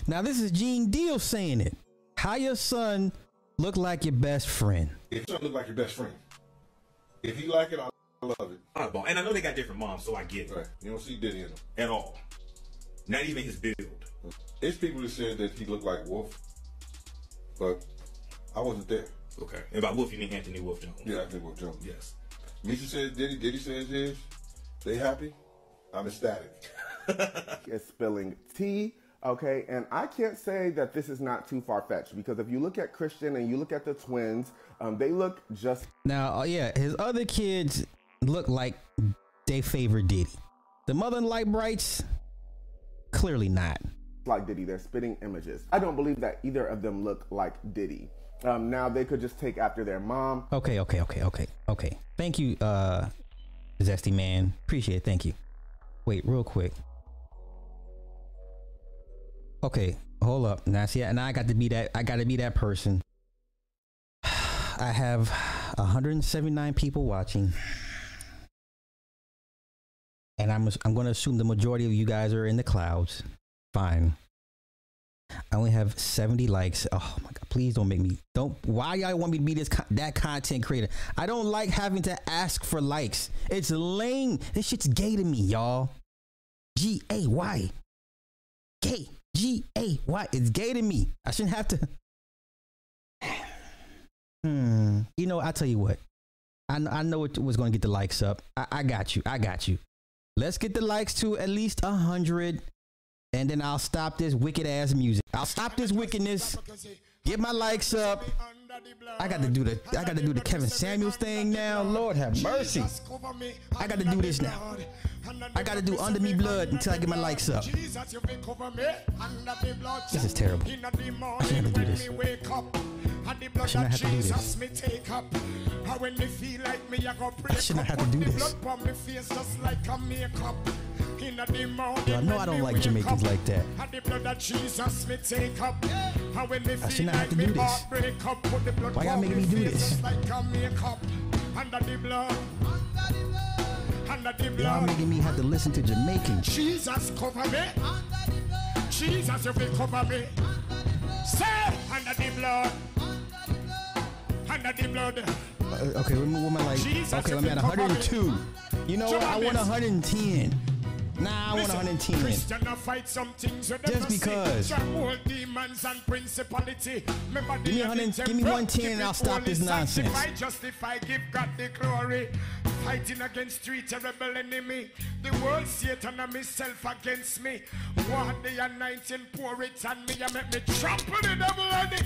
Now this is Gene Deal saying it. How your son look like your best friend? If your son look like your best friend, if he like it, I love it. Oddball. And I know they got different moms, so I get it. Right. You don't see Diddy in him At all. Not even his build. It's people that said that he looked like Wolf, but I wasn't there. Okay. And by Wolf, you mean Anthony Wolf Jones? Yeah, Anthony Wolf Jones. Yes. Misha says Diddy, Diddy says his. They happy? I'm ecstatic. is spilling tea. Okay, and I can't say that this is not too far fetched because if you look at Christian and you look at the twins, um, they look just Now, uh, yeah, his other kids look like they favor Diddy. The mother and light brights, clearly not. Like Diddy. They're spitting images. I don't believe that either of them look like Diddy. Um, now they could just take after their mom. Okay, okay, okay, okay, okay. Thank you, uh, Zesty Man. Appreciate it. Thank you. Wait, real quick. Okay, hold up. Now, see, now I got to be that. I got to be that person. I have 179 people watching, and I'm I'm going to assume the majority of you guys are in the clouds. Fine. I only have 70 likes. Oh my god, please don't make me don't why y'all want me to be this that content creator? I don't like having to ask for likes. It's lame. This shit's gay to me, y'all. G A Y. Gay. G A Y. It's gay to me. I shouldn't have to Hmm. You know, I tell you what. I, I know it was going to get the likes up. I, I got you. I got you. Let's get the likes to at least a hundred and then I'll stop this wicked ass music. I'll stop this wickedness. Get my likes up. I got to do the I got to do the Kevin Samuels thing now. Lord have mercy. I got to do this now. I got to do under me blood until I get my likes up. This is terrible. I shouldn't have to do this. I should not have to do this. I should not have to do this. Y'all know I don't like Jamaicans like that. I should not have to do this. Why y'all making me do this? Y'all making me have to listen to Jamaican. Jesus cover me. Jesus, you will cover me. Say under the blood. Under the blood. Uh, okay, what am I like? Okay, I'm at 102. You know what? I want 110. Nah, I want 110. Christian fight some things with Just because. demons and principality. Remember Give me 100, give me 110 and I'll stop this nonsense. Justify, justify, give God the glory. Fighting against three terrible enemy. The world, Satan, and myself against me. What the anointing pour it on me and make me trample the devil on it.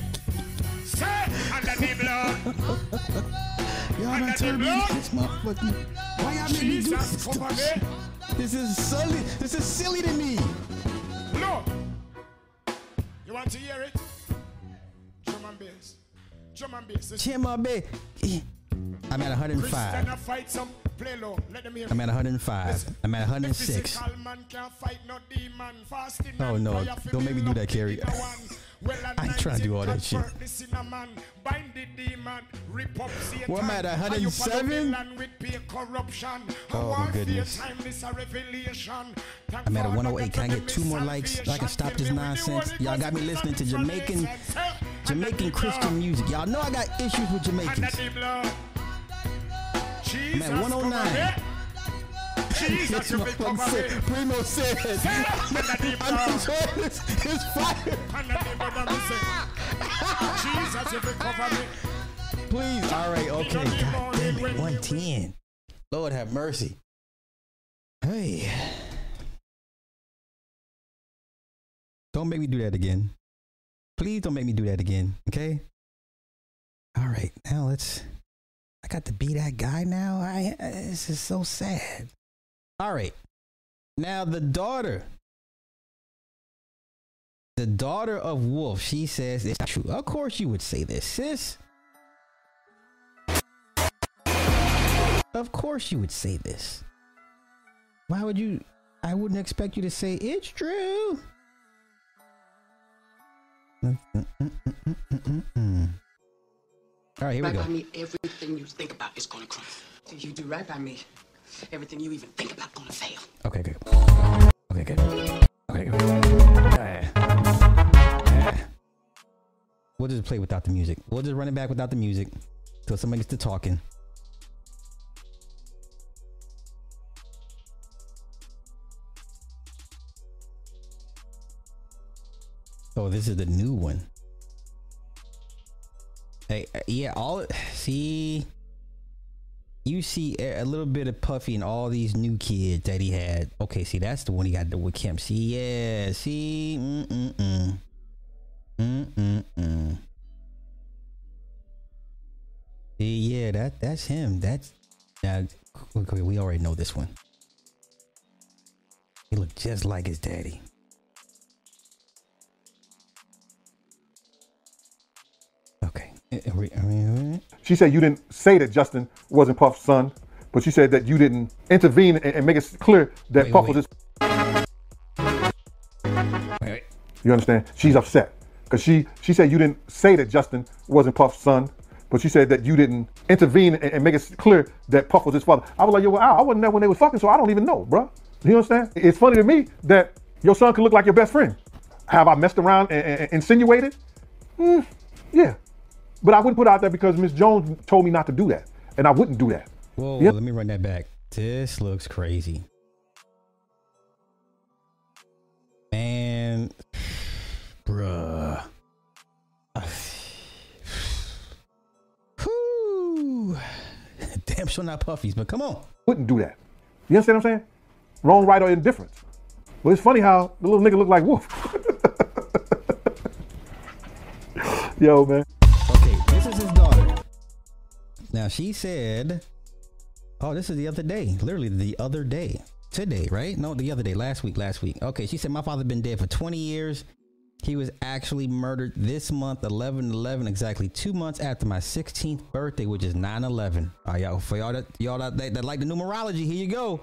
Say, under the blood. Y'all not telling me this motherfucker. Why y'all make me do this? This is silly. This is silly to me. No. You want to hear it? Drum and bass. Drum and bass. Chima Bay. I'm at 105. Christian fight some play low. Let them hear I'm at 105. I'm at 106. Man can't fight no demon. Fasting Oh no! Don't make me do that, Carrie. Well, I ain't trying to do all that shit. convert the sinner man, bind the demon, rip up Satan. Well, I'm at And 107? Babylon with pure corruption. Oh, my goodness. time, this a revelation. Thank I'm at a 108. Can I get two more likes so I can stop this nonsense? Y'all got me listening to Jamaican Jamaican Christian music. Y'all know I got issues with Jamaicans. Under the blood. I'm at 109. Jesus, you will This cover motherfucker me. said- Primo said, I'm enjoying this. It's fire. Under the blood of me say, Jesus, you will cover me. Please. All right. Okay. God damn it. 110. Lord have mercy. Hey. Don't make me do that again. Please don't make me do that again. Okay. All right. Now let's. I got to be that guy now. I. This is so sad. All right. Now the daughter. The daughter of Wolf. She says it's not true. Of course you would say this, sis. Of course you would say this. Why would you? I wouldn't expect you to say it's true. All right, here we right go. by me, everything you think about is gonna crumble. You do right by me, everything you even think about gonna fail. Okay, good. Okay, good. Okay, good. Ah. Ah. We'll just play without the music. We'll just run it back without the music till somebody gets to talking. Oh, this is the new one. Hey, uh, yeah, all see you see a little bit of Puffy and all these new kids that he had. Okay, see, that's the one he got to do with Kemp. See, yeah, see, mm mm mm, mm mm mm. See, yeah, that that's him. That's now. We already know this one. He looked just like his daddy. She said you didn't say that Justin wasn't Puff's son, but she said that you didn't intervene and, and make it clear that Wait, Puff wait. was his. You understand? She's upset because she she said you didn't say that Justin wasn't Puff's son, but she said that you didn't intervene and, and make it clear that Puff was his father. I was like, yo, well, I I wasn't there when they was fucking, so I don't even know, bruh. You understand? It's funny to me that your son could look like your best friend. Have I messed around and, and- and insinuated? Hmm, yeah, but I wouldn't put it out there because Miss Jones told me not to do that, and I wouldn't do that. Whoa, Yeah. let me run that back. This looks crazy. Man, bruh. Whew. Damn sure not puffies, but come on. Wouldn't do that. You understand what I'm saying? Wrong, right, or indifference. But it's funny how the little nigga look like Wolf. Yo, man. Now she said, "Oh, this is the other day. Literally the other day. Today, right? No, the other day. Last week. Last week. Okay." She said, "My father been dead for 20 years. He was actually murdered this month, 11-11, exactly two months after my 16th birthday, which is 9-11. All right, y'all. For y'all that y'all that, that, that like the numerology, here you go."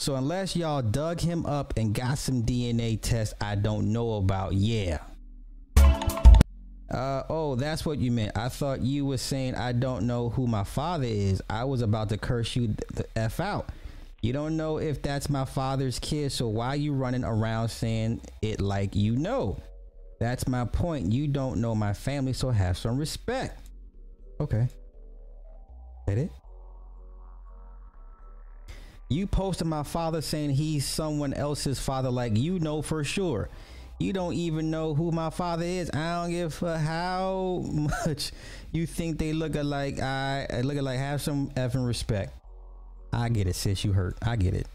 So unless y'all dug him up and got some DNA tests I don't know about, yeah. Uh, oh, that's what you meant. I thought you were saying I don't know who my father is. I was about to curse you the F out. You don't know if that's my father's kid, so why you running around saying it like you know? That's my point. You don't know my family, so have some respect. Okay. That it? You posted my father saying he's someone else's father, like you know for sure. You don't even know who my father is. I don't give a how much you think they look alike. I look alike. Have some effing respect. I get it, sis. You hurt. I get it.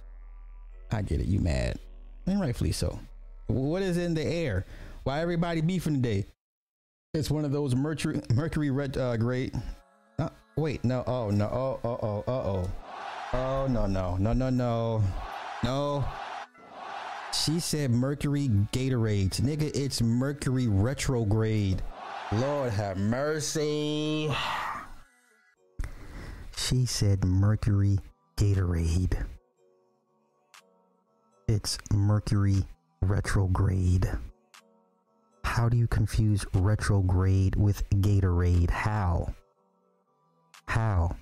I get it. You mad, and rightfully so. What is in the air? Why everybody beefing today? It's one of those Mercury Mercury red uh. Uh, wait, no. Oh no. Oh oh oh uh oh. Oh no no no no no no. She said Mercury Gatorades. Nigga, it's Mercury retrograde. Lord have mercy. She said Mercury Gatorade. It's Mercury retrograde. How do you confuse retrograde with Gatorade? How? How?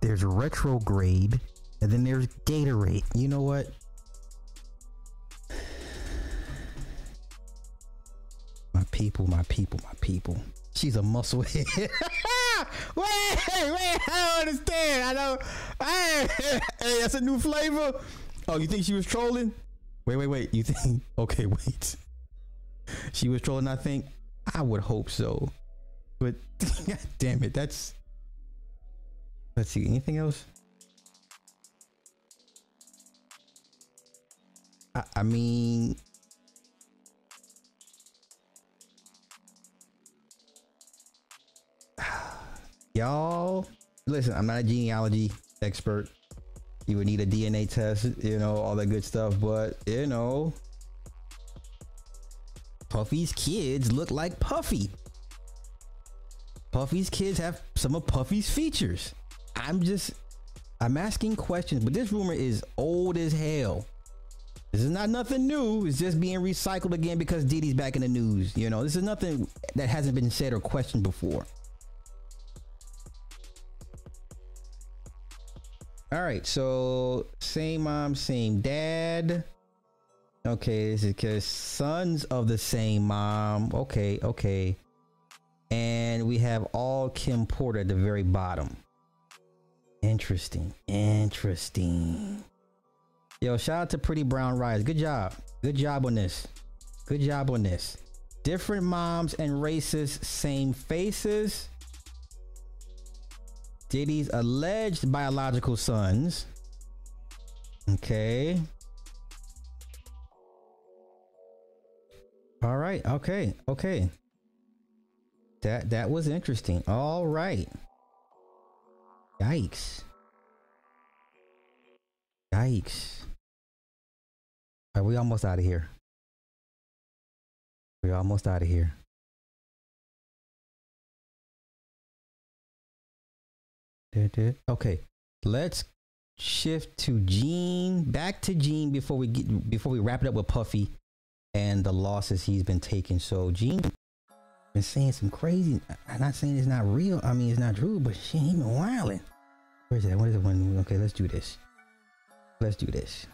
There's retrograde and then there's Gatorade. You know what? My people, my people, my people. She's a muscle head. wait, wait, I don't understand. I don't. Hey, hey, that's a new flavor. Oh, you think she was trolling? Wait, wait, wait. You think? Okay, wait. She was trolling. I think. I would hope so. But God damn it, that's. Let's see. Anything else? I, I mean, y'all listen i'm not a genealogy expert you would need a dna test you know all that good stuff but you know puffy's kids look like puffy puffy's kids have some of puffy's features i'm just i'm asking questions but this rumor is old as hell this is not nothing new. It's just being recycled again because Diddy's back in the news. You know, this is nothing that hasn't been said or questioned before. All right, so same mom, same dad. Okay, this is because sons of the same mom. Okay, okay. And we have all Kim Porter at the very bottom. Interesting. Interesting. Yo, shout out to Pretty Brown Rise. Good job. Good job on this. Good job on this. Different moms and races, same faces. Diddy's alleged biological sons. Okay. All right. Okay. Okay. That that was interesting. All right. Yikes. Yikes. Are we almost out of here? We're almost out of here. Okay, let's shift to Gene. Back to Gene before we get before we wrap it up with Puffy and the losses he's been taking. So Gene been saying some crazy. I'm not saying it's not real. I mean it's not true, but she ain't been wilding. Where's that? What is it? When okay, let's do this. Let's do this.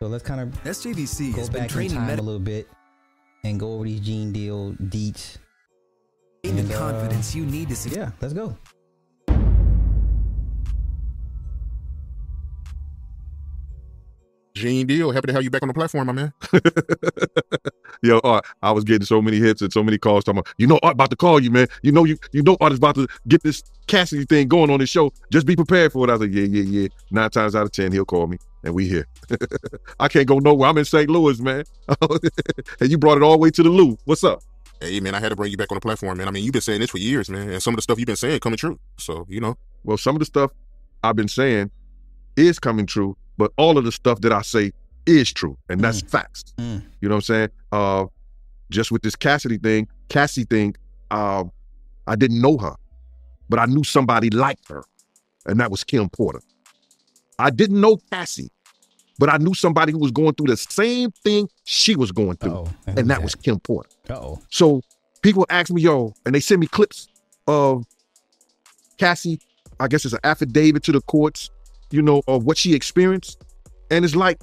So let's kind of SJVC go has been back in time med- a little bit and go over these Gene deal deets. Gain the uh, confidence you need to succeed. Yeah, let's go. Gene Deal, happy to have you back on the platform, my man. Yo, Art, I was getting so many hits and so many calls talking about, you know, Art about to call you, man. You know, you you know, Art is about to get this Cassidy thing going on his show. Just be prepared for it. I was like, yeah, yeah, yeah. Nine times out of ten, he'll call me, and we here. I can't go nowhere. I'm in St. Louis, man, and you brought it all the way to the Lou. What's up? Hey, man, I had to bring you back on the platform, man. I mean, you've been saying this for years, man, and some of the stuff you've been saying coming true. So, you know, Well, some of the stuff I've been saying is coming true, but all of the stuff that I say is true, and that's facts. You know what I'm saying? Uh, just with this Cassidy thing, Cassie thing, um, I didn't know her, but I knew somebody like her, and that was Kim Porter. I didn't know Cassie, but I knew somebody who was going through the same thing she was going through, and that was Kim Porter. Uh-oh. So people ask me, yo, and they send me clips of Cassie. I guess it's an affidavit to the courts, you know, of what she experienced. And it's like,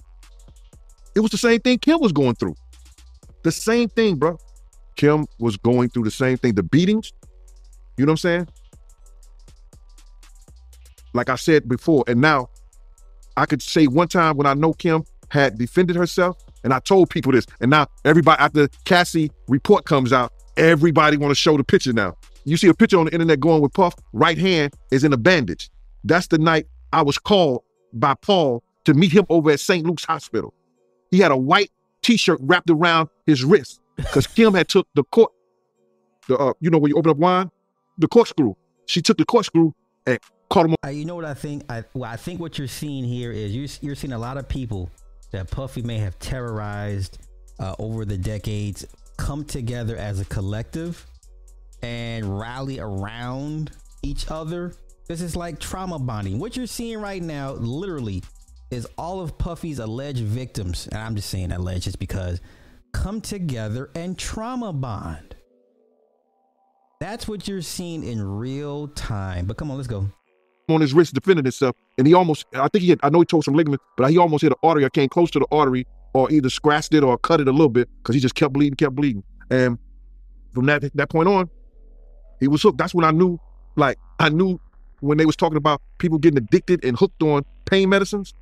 it was the same thing Kim was going through. The same thing, bro. Kim was going through the same thing. The beatings, you know what I'm saying? Like I said before, and now I could say one time when I know Kim had defended herself, and I told people this, and now everybody after Cassie report comes out, everybody want to show the picture now. You see a picture on the internet going with Puff, right hand is in a bandage. That's the night I was called by Paul to meet him over at St. Luke's Hospital. He had a white t-shirt wrapped around his wrist because Kim had took the cork, the uh, you know when you open up wine, the corkscrew. She took the corkscrew and caught him. Uh, you know what I think? I well, I think what you're seeing here is you're you're seeing a lot of people that Puffy may have terrorized uh, over the decades come together as a collective and rally around each other. This is like trauma bonding. What you're seeing right now, literally, is all of Puffy's alleged victims, and I'm just saying alleged just because, come together and trauma bond. That's what you're seeing in real time. But come on, let's go. on his wrist defending himself, and he almost, I think he had, I know he tore some ligament, but he almost hit an artery. I came close to the artery, or either scratched it or cut it a little bit, because he just kept bleeding, kept bleeding. And from that that point on, he was hooked. That's when I knew, like, I knew when they was talking about people getting addicted and hooked on pain medicines.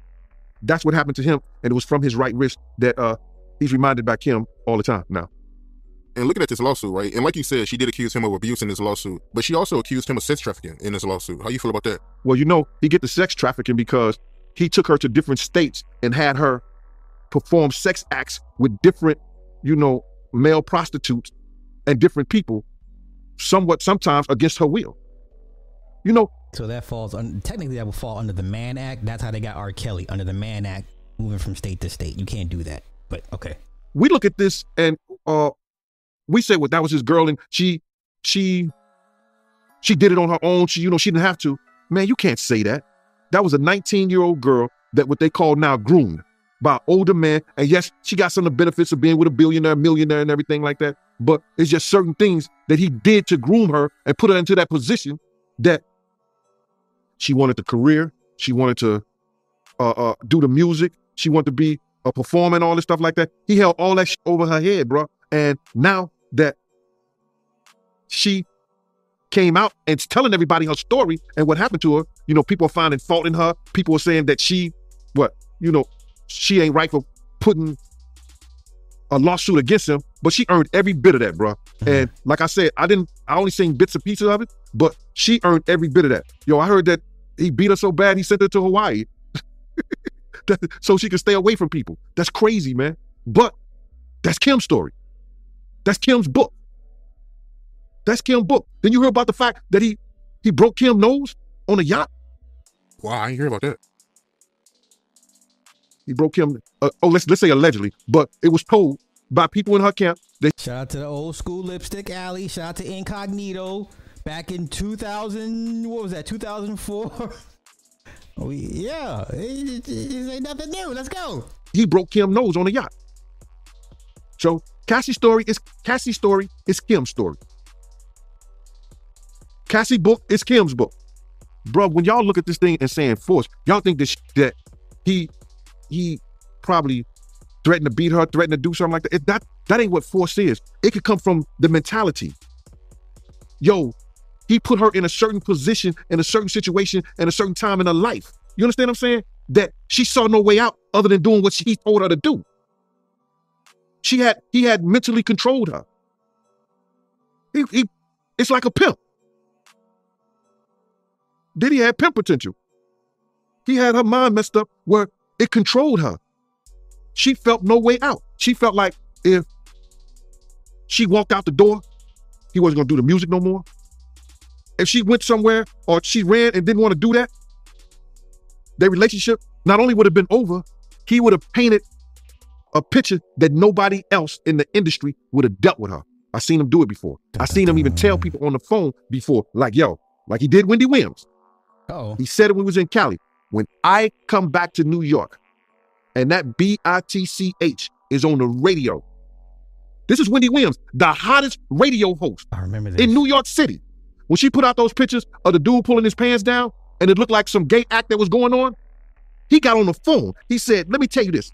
That's what happened to him, and it was from his right wrist that uh he's reminded by Kim all the time now. and looking at this lawsuit, right? And like you said, she did accuse him of abuse in this lawsuit, but she also accused him of sex trafficking in this lawsuit. How you feel about that? Well, you know, he get the sex trafficking because he took her to different states and had her perform sex acts with different, you know, male prostitutes and different people, somewhat sometimes against her will. You know, So that falls on technically that will fall under the Mann Act. That's how they got R. Kelly under the Mann Act, moving from state to state. You can't do that. But okay. we look at this and uh we say well that was his girl and she she she did it on her own she you know she didn't have to man you can't say that that was a 19 year old girl that what they call now groomed by older man and yes she got some of the benefits of being with a billionaire millionaire and everything like that but it's just certain things that he did to groom her and put her into that position that she wanted the career she wanted to uh, uh, do the music she wanted to be a performer and all this stuff like that. He held all that shit over her head, bro. And now that she came out and telling everybody her story and what happened to her, you know, people are finding fault in her. People are saying that she, what, you know, she ain't right for putting a lawsuit against him, but she earned every bit of that, bro. And like I said, I didn't, I only seen bits and pieces of it, but she earned every bit of that. Yo, I heard that he beat her so bad he sent her to Hawaii that- so she could stay away from people. That's crazy, man. But that's Kim's story. That's Kim's book. That's Kim's book. Then you heard about the fact that he he broke Kim's nose on a yacht. Wow, I didn't hear about that. He broke him. Uh, oh, let's let's say allegedly, but it was told by people in her camp. They Shout out to the old school lipstick alley. Shout out to Incognito. back in 2000, what was that? 2004. Oh, yeah, it, it, it ain't nothing new. Let's go. He broke Kim's nose on a yacht. So Cassie's story is Cassie's story is Kim's story. Cassie book is Kim's book. Bro, when y'all look at this thing and saying force, y'all think this that he he probably threatened to beat her, threatened to do something like that. It, that that ain't what force is. It could come from the mentality. Yo, he put her in a certain position, in a certain situation, in a certain time in her life. You understand what I'm saying? That she saw no way out other than doing what he told her to do. She had he had mentally controlled her. He, he it's like a pimp. Diddy had pimp potential. He had her mind messed up where it controlled her. She felt no way out. She felt like if she walked out the door, he wasn't gonna do the music no more. If she went somewhere or she ran and didn't want to do that, their relationship not only would have been over, he would have painted a picture that nobody else in the industry would have dealt with her. I seen him do it before. I seen him even tell people on the phone before, like, yo, like he did Wendy Williams. Oh. He said it when he was in Cali. When I come back to New York and that B I T C H is on the radio, this is Wendy Williams, the hottest radio host I remember this. in New York City. When she put out those pictures of the dude pulling his pants down and it looked like some gay act that was going on, he got on the phone. He said, Let me tell you this.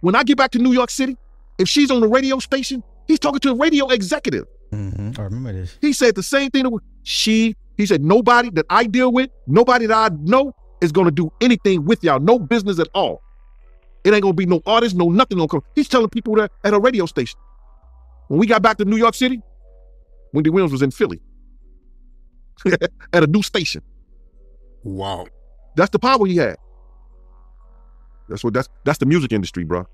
When I get back to New York City, if she's on the radio station, he's talking to a radio executive. Mm-hmm. I remember this. He said the same thing. To she, he said, nobody that I deal with, nobody that I know is going to do anything with y'all. No business at all. It ain't to be no artist, no nothing gonna come. He's telling people that at a radio station. When we got back to New York City, Wendy Williams was in Philly at a new station. Wow. That's the power he had. That's what that's that's the music industry, bro.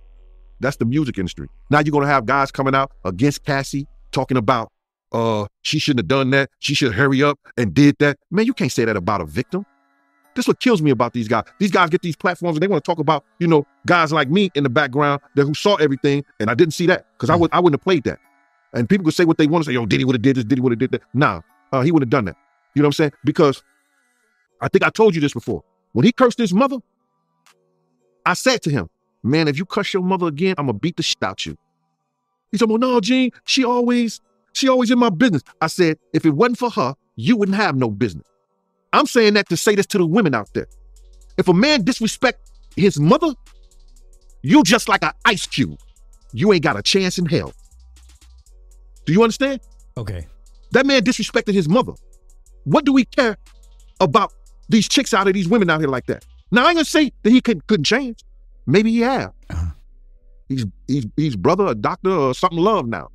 That's the music industry. Now you're gonna have guys coming out against Cassie talking about uh she shouldn't have done that. She should hurry up and did that. Man, you can't say that about a victim. This what kills me about these guys. These guys get these platforms and they want to talk about, you know, guys like me in the background that who saw everything, and I didn't see that because I would I wouldn't have played that. And people could say what they want to say. Yo, Diddy would have did this. Diddy would have did that. Nah, uh, he would have done that. You know what I'm saying? Because I think I told you this before. When he cursed his mother, I said to him, "Man, if you curse your mother again, I'm gonna beat the shit out you." He said, "Well, no, Gene. She always, she always in my business." I said, "If it wasn't for her, you wouldn't have no business." I'm saying that to say this to the women out there. If a man disrespect his mother, you just like an ice cube. You ain't got a chance in hell. Do you understand? Okay. That man disrespected his mother. What do we care about these chicks out of these women out here like that? Now I ain't gonna say that he couldn't, couldn't change. Maybe he have. Uh-huh. He's he's he's brother, a doctor, or something love now.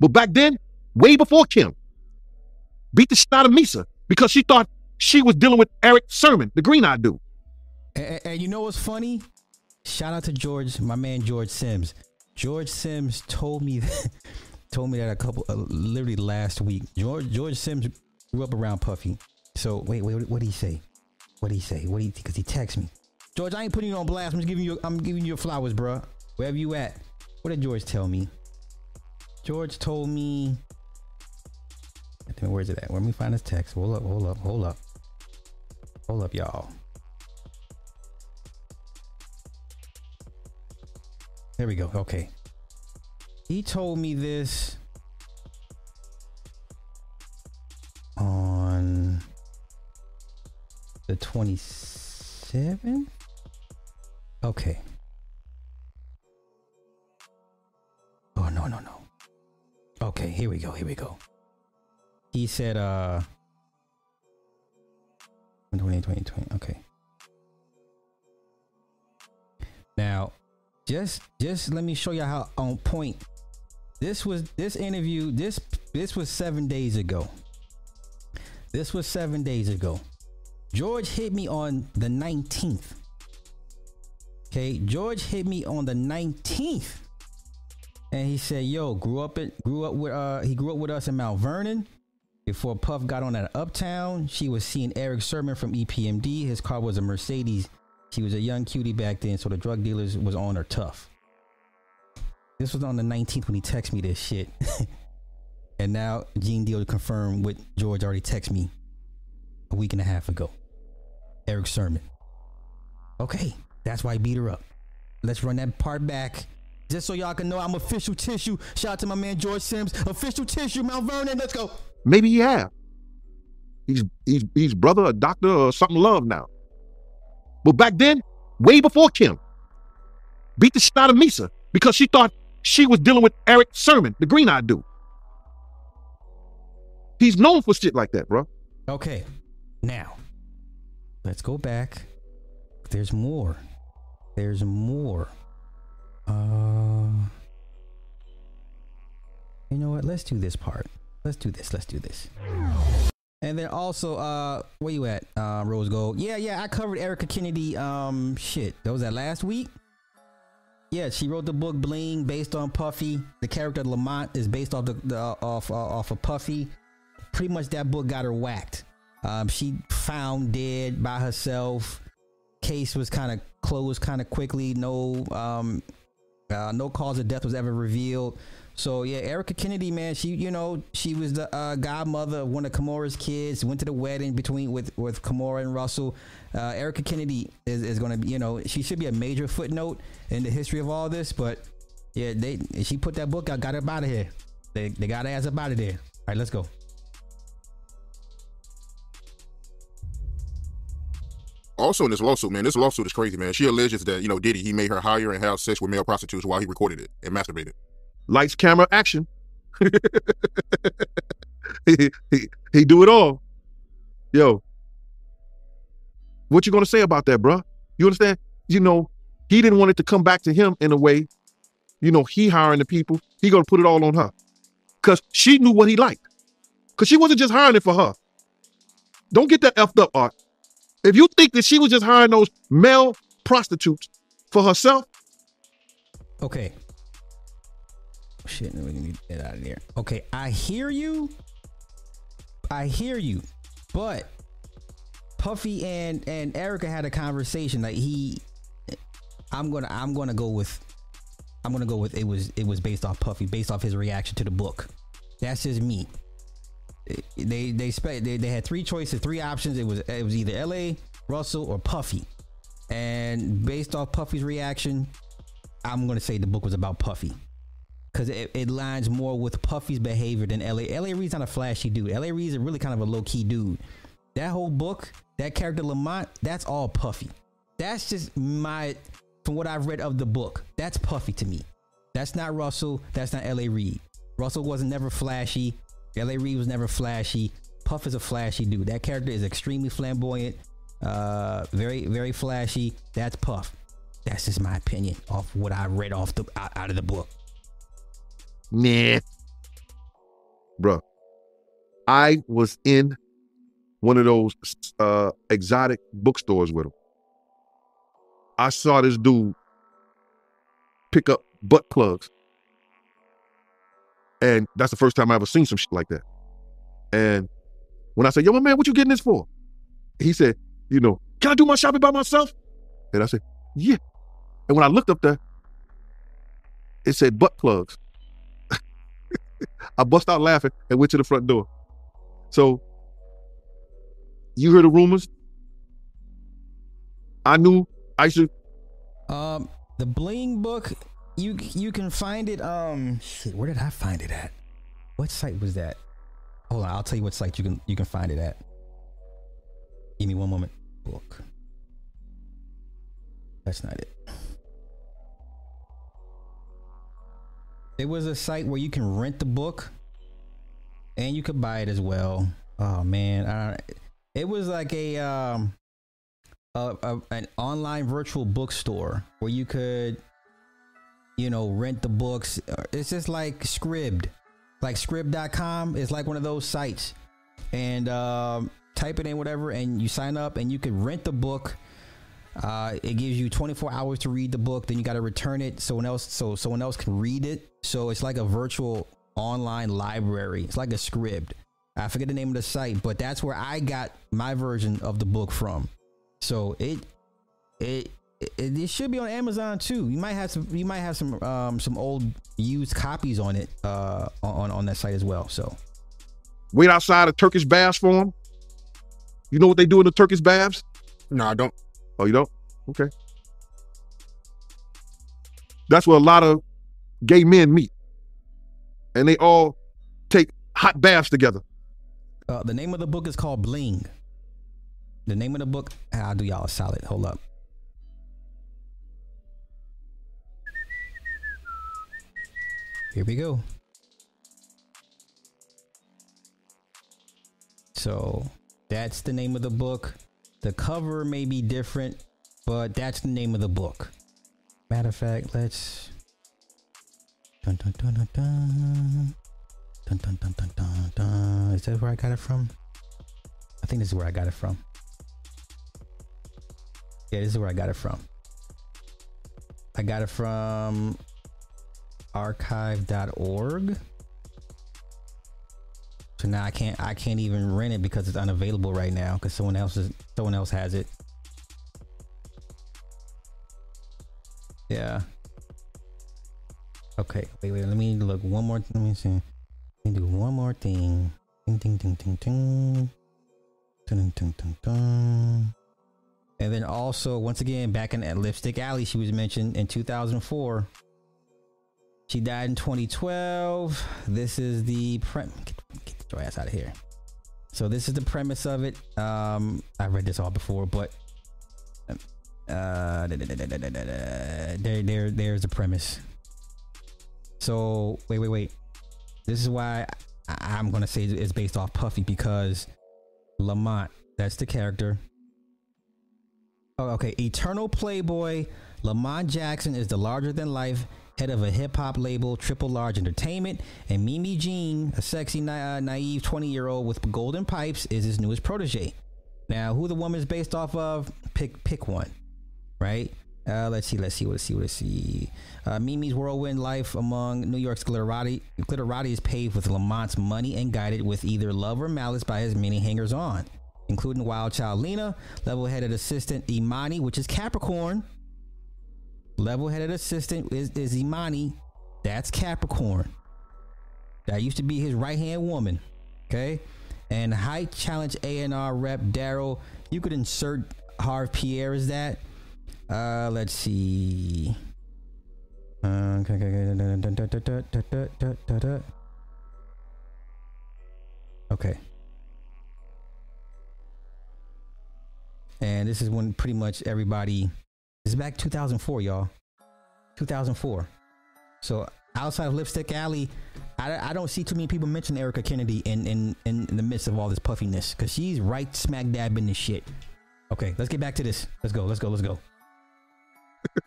But back then, way before Kim, beat the shit out of Misa because she thought she was dealing with Erick Sermon, the green eyed dude. And, and you know what's funny? Shout out to George, my man George Sims. George Sims told me that, told me that a couple, uh, literally last week. George George Sims grew up around Puffy. So wait, wait, what did he say? What did he say? What did he? Because he texted me. George, I ain't putting you on blast. I'm just giving you. I'm giving you flowers, bro. Wherever you at. What did George tell me? George told me. Where's it at? Let me find this text. Hold up, hold up, hold up. Hold up, y'all. There we go. Okay. He told me this on the 27th. Okay. Oh, no, no, no. Okay, here we go. Here we go. He said, uh, 20, 20, 20. Okay. Now, just just let me show you how on point. This was this interview. This this was seven days ago. This was seven days ago. George hit me on the 19th. Okay, George hit me on the 19th. And he said, yo, grew up in grew up with uh he grew up with us in Mount Vernon. Before Puff got on at Uptown, she was seeing Erick Sermon from EPMD. His car was a Mercedes. She was a young cutie back then, so the drug dealers was on her tough. This was on the 19th when he texted me this shit. And now Gene Deal confirmed what George already texted me a week and a half ago. Erick Sermon. Okay, that's why he beat her up. Let's run that part back. Just so y'all can know I'm official tissue. Shout out to my man George Sims. Official tissue, Mount Vernon. Let's go. Maybe he have. He's he's he's brother, a doctor, or something love now. But back then, way before Kim, beat the shit out of Misa because she thought she was dealing with Erick Sermon, the green eyed dude. He's known for shit like that, bro. Okay, now let's go back. There's more. There's more. Uh, you know what? Let's do this part. Let's do this. Let's do this. And then also, uh, where you at, uh, Rose Gold? Yeah, yeah, I covered Erica Kennedy. Um, shit, that was that last week. Yeah, she wrote the book Bling based on Puffy. The character Lamont is based off the, the off uh, off of Puffy. Pretty much that book got her whacked. Um, she found dead by herself. Case was kind of closed kind of quickly. No, um, uh, no cause of death was ever revealed. So yeah, Erica Kennedy, man, she you know she was the uh, godmother of one of Kimora's kids. Went to the wedding between with with Kimora and Russell. Uh, Erica Kennedy is, is going to be you know she should be a major footnote in the history of all this. But yeah, they she put that book out, got her out of here. They they got her ass up out of there. All right, let's go. Also in this lawsuit, man, this lawsuit is crazy, man. She alleges that, you know, Diddy, he made her hire and have sex with male prostitutes while he recorded it and masturbated. Lights, camera, action. he, he, he do it all. Yo, what you gonna say about that, bruh? You understand? You know, he didn't want it to come back to him in a way. You know, he hiring the people. He gonna put it all on her, cause she knew what he liked. Cause she wasn't just hiring it for her. Don't get that effed up, Art. If you think that she was just hiring those male prostitutes for herself, Okay. Shit, we need to get out of there. Okay, I hear you. I hear you, but Puffy and and Erica had a conversation. Like he, I'm gonna I'm gonna go with I'm gonna go with it was it was based off Puffy, based off his reaction to the book. That's just me. They they spe- they, they had three choices, three options. It was it was either L.A. Russell or Puffy, and based off Puffy's reaction, I'm gonna say the book was about Puffy because it, it lines more with Puffy's behavior than LA. LA Reid's not a flashy dude. LA Reid's a really kind of a low key dude. That whole book, that character Lamont, that's all Puffy. That's just my, from what I've read of the book, that's Puffy to me. That's not Russell. That's not LA Reid. Russell wasn't never flashy. LA Reid was never flashy. Puff is a flashy dude. That character is extremely flamboyant, uh, very, very flashy. That's Puff. That's just my opinion off what I read off the out, out of the book. Nah. Bruh. I was in one of those uh, exotic bookstores with him. I saw this dude pick up butt plugs. And that's the first time I ever seen some shit like that. And when I said, yo, my man, what you getting this for? He said, you know, can I do my shopping by myself? And I said, yeah. And when I looked up there, it said butt plugs. I bust out laughing and went to the front door. So you heard the rumors. I knew I should. Um, the Bling book, you you can find it. Um, shit, where did I find it at? What site was that? Hold on, I'll tell you what site you can you can find it at. Give me one moment. Book. That's not it. It was a site where you can rent the book, and you could buy it as well. Oh man, I, it was like a um, a, a, an online virtual bookstore where you could, you know, rent the books. It's just like Scribd, like Scribd.com. It's like one of those sites, and um, type it in whatever, and you sign up, and you can rent the book. Uh, it gives you 24 hours to read the book. Then you got to return it. Someone else, so someone else can read it. So it's like a virtual online library. It's like a script. I forget the name of the site, but that's where I got my version of the book from. So it it it, it should be on Amazon too. You might have some. You might have some um some old used copies on it uh on on that site as well. So Wait outside of Turkish baths for them. You know what they do in the Turkish baths? No, I don't. Oh, you don't? Okay. That's where a lot of gay men meet. And they all take hot baths together. uh, the name of the book is called Bling. The name of the book. I'll do y'all a solid. Hold up. Here we go. So that's the name of the book. The cover may be different, but that's the name of the book. Matter of fact, let's. Dun, dun, dun, dun, dun. Dun, dun, dun, dun, dun. Is that where I got it from? I think this is where I got it from. Yeah, this is where I got it from. I got it from archive.org. So now I can't I can't even rent it because it's unavailable right now because someone else is someone else has it. Yeah. Okay, wait, wait, let me look one more let me see. Let me do one more thing. Ding ding ding ding ding. Dun, dun, dun, dun. And then also, once again, back in at Lipstick Alley, she was mentioned in 2004. She died in 2012. This is the get your ass out of here. So this is the premise of it. Um, I read this all before, but uh, uh there, there, there's the premise. So wait, wait, wait. This is why I, I'm gonna say it's based off Puffy because Lamont, that's the character. Oh, okay. Eternal Playboy Lamont Jackson is the larger than life head of a hip hop label, Triple Large Entertainment, and Mimi Jean, a sexy, na- uh, naive 20 year old with golden pipes, is his newest protege. Now, who the woman is based off of? Pick, pick one, right? Uh, let's see, let's see, let's see, let's see. Uh, Mimi's whirlwind life among New York's glitterati, glitterati is paved with Lamont's money and guided with either love or malice by his many hangers on, including wild child Lena, level headed assistant Imani, which is Capricorn. Level-headed assistant is, is Imani. That's Capricorn. That used to be his right-hand woman. Okay. And height challenge A&R rep Daryl. You could insert Harve Pierre as that. Uh, let's see. Uh, okay, okay. okay. And this is when pretty much everybody is back 2004, y'all. 2004. So outside of Lipstick Alley, I, I don't see too many people mention Erica Kennedy in in, in the midst of all this puffiness because she's right smack dab in this shit. Okay, let's get back to this. Let's go. Let's go. Let's go.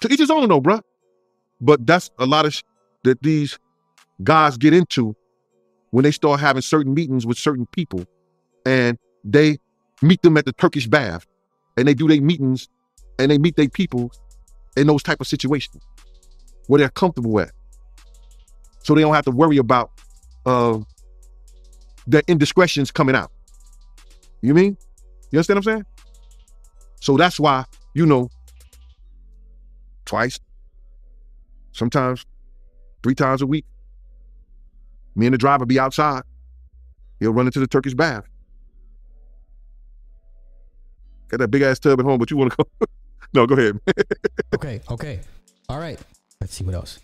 to each his own though, bruh. But that's a lot of sh- that these guys get into when they start having certain meetings with certain people and they meet them at the Turkish bath and they do their meetings and they meet their people in those type of situations where they're comfortable at. So they don't have to worry about uh, their indiscretions coming out. You mean? You understand what I'm saying? So that's why, you know, twice, sometimes three times a week, me and the driver be outside. He'll run into the Turkish bath. Got that big ass tub at home, but you want to go? no, go ahead. okay, okay. All right. Let's see what else.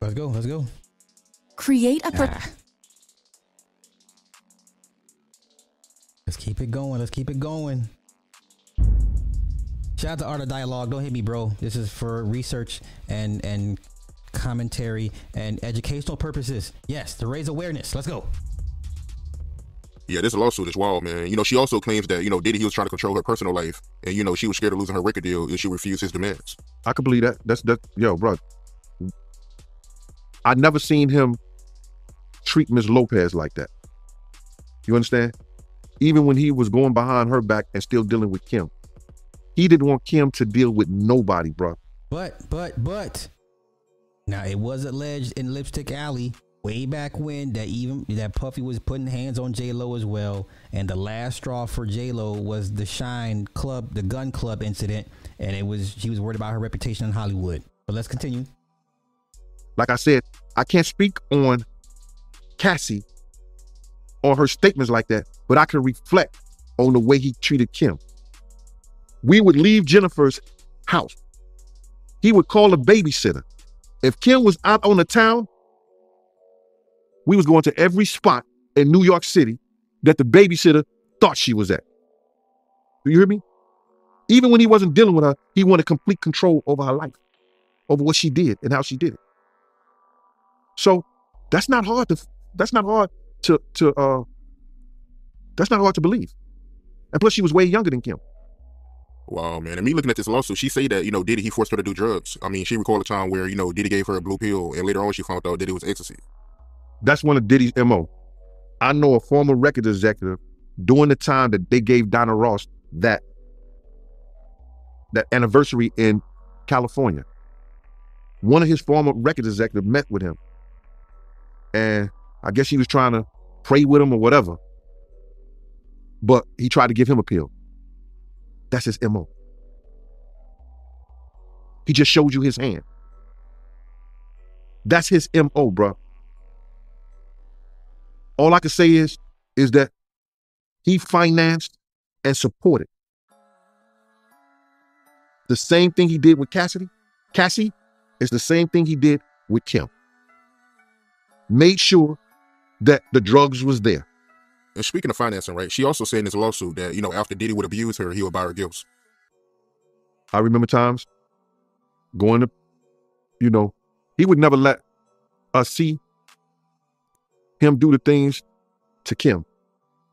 Let's go. Let's go. Create a. Pro- Ah. Let's keep it going. Let's keep it going. Shout out to Art of Dialogue. Don't hit me, bro. This is for research and and commentary and educational purposes. Yes, to raise awareness. Let's go. Yeah, this lawsuit is wild, man. You know, she also claims that, you know, Diddy, he was trying to control her personal life. And, you know, she was scared of losing her record deal if she refused his demands. I could believe that. That's that. Yo, bro. I never seen him treat Miss Lopez like that. You understand? Even when he was going behind her back and still dealing with Kim, he didn't want Kim to deal with nobody, bro. But but but now it was alleged in Lipstick Alley way back when that even that Puffy was putting hands on J Lo as well, and the last straw for J Lo was the Shine Club, the gun club incident, and it was she was worried about her reputation in Hollywood. But let's continue. Like I said, I can't speak on Cassie or her statements like that, but I can reflect on the way he treated Kim. We would leave Jennifer's house. He would call a babysitter. If Kim was out on the town, we was going to every spot in New York City that the babysitter thought she was at. Do you hear me? Even when he wasn't dealing with her, he wanted complete control over her life, over what she did and how she did it. So that's not hard to that's not hard to to uh that's not hard to believe. And plus she was way younger than Kim. Wow, man. And me looking at this lawsuit, she say that, you know, Diddy, he forced her to do drugs. I mean, she recalled a time where, you know, Diddy gave her a blue pill and later on she found out that it was ecstasy. That's one of Diddy's MO. I know a former record executive during the time that they gave Donna Ross that that anniversary in California. One of his former record executives met with him. And I guess he was trying to pray with him or whatever. But he tried to give him a pill. That's his MO. He just showed you his hand. That's his MO, bro. All I can say is, is that he financed and supported the same thing he did with Cassidy. Cassie is the same thing he did with Kim. Made sure that the drugs was there. And speaking of financing, right, she also said in this lawsuit that, you know, after Diddy would abuse her, he would buy her gifts. I remember times going to, you know, he would never let us see him do the things to Kim.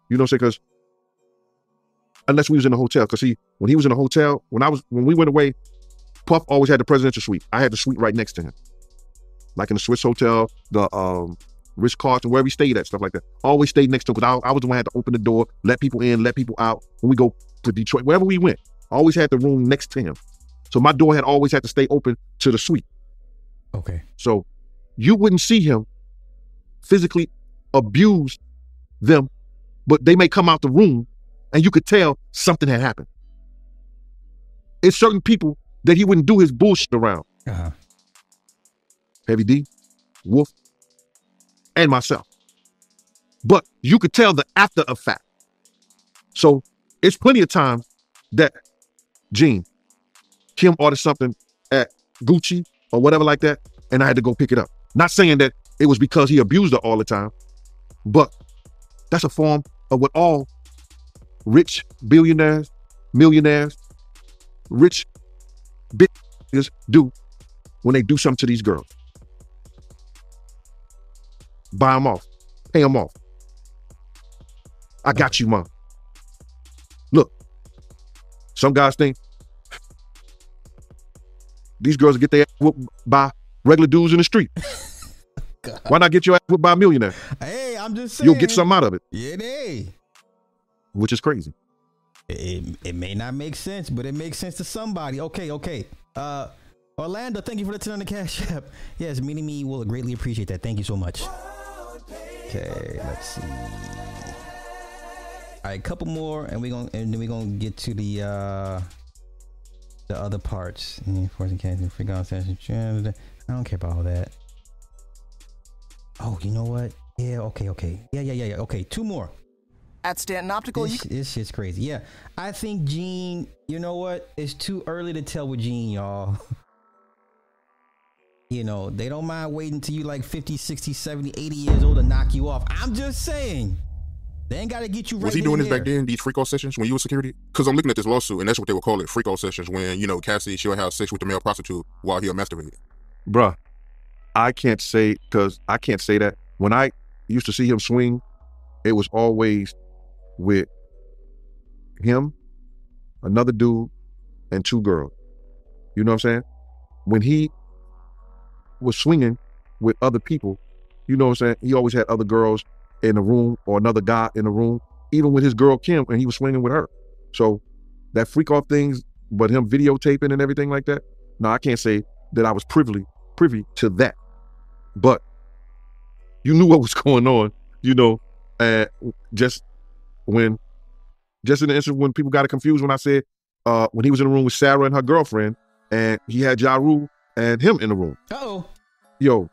You know what I'm saying? Because unless we was in a hotel, because he when he was in a hotel, when I was when we went away, Puff always had the presidential suite. I had the suite right next to him, like in the Swiss hotel, the um, Ritz Carlton, wherever he stayed at, stuff like that. Always stayed next to him because I, I was the one who had to open the door, let people in, let people out. When we go to Detroit, wherever we went, I always had the room next to him. So my door had always had to stay open to the suite. Okay. So you wouldn't see him physically abuse them, but they may come out the room and you could tell something had happened. It's certain people that he wouldn't do his bullshit around. Uh-huh. Heavy D, Wolf, and myself. But you could tell the after effect. So it's plenty of times that Gene, Kim ordered something at Gucci or whatever like that, and I had to go pick it up. Not saying that it was because he abused her all the time, but that's a form of what all rich billionaires, millionaires, rich bitches do when they do something to these girls. Buy them off, pay them off. I got you, mom. Look, some guys think these girls get their whooped by regular dudes in the street. Why not get your ass whooped by a millionaire? Hey, I'm just saying. You'll get something out of it. Yeah, they. Which is crazy. It, it may not make sense, but it makes sense to somebody. Okay, okay. Uh, Orlando, thank you for the 10 on the cash app. Yes, meeting me will greatly appreciate that. Thank you so much. Okay, let's see. All right, couple more, and we're gonna and then we're gonna get to the uh the other parts. Forcing cancer, freak out session. I don't care about all that. Oh, you know what? Yeah, okay, okay. Yeah, yeah, yeah, yeah. Okay, two more. At Stanton Optical, This, this shit's crazy. Yeah, I think Gene. You know what? It's too early to tell with Gene, y'all. you know, they don't mind waiting till you like 50, 60, 70, 80 years old to knock you off. I'm just saying. They ain't got to get you right. Was he doing in this back then, these freak off sessions when you was security? Because I'm looking at this lawsuit, and that's what they would call it, freak off sessions, when, you know, Cassie, she'll have sex with the male prostitute while he'll masturbate. Bruh, I can't say, because I can't say that. When I used to see him swing, it was always with him, another dude, and two girls. You know what I'm saying? When he was swinging with other people, you know what I'm saying? He always had other girls in the room or another guy in the room, even with his girl Kim, and he was swinging with her. So that freak off things, but him videotaping and everything like that. No, I can't say that I was privy privy to that. But you knew what was going on, you know, and just when, just in the instant when people got it confused when I said, uh, when he was in the room with Sarah and her girlfriend, and he had Ja Rule and him in the room. Oh. Yo,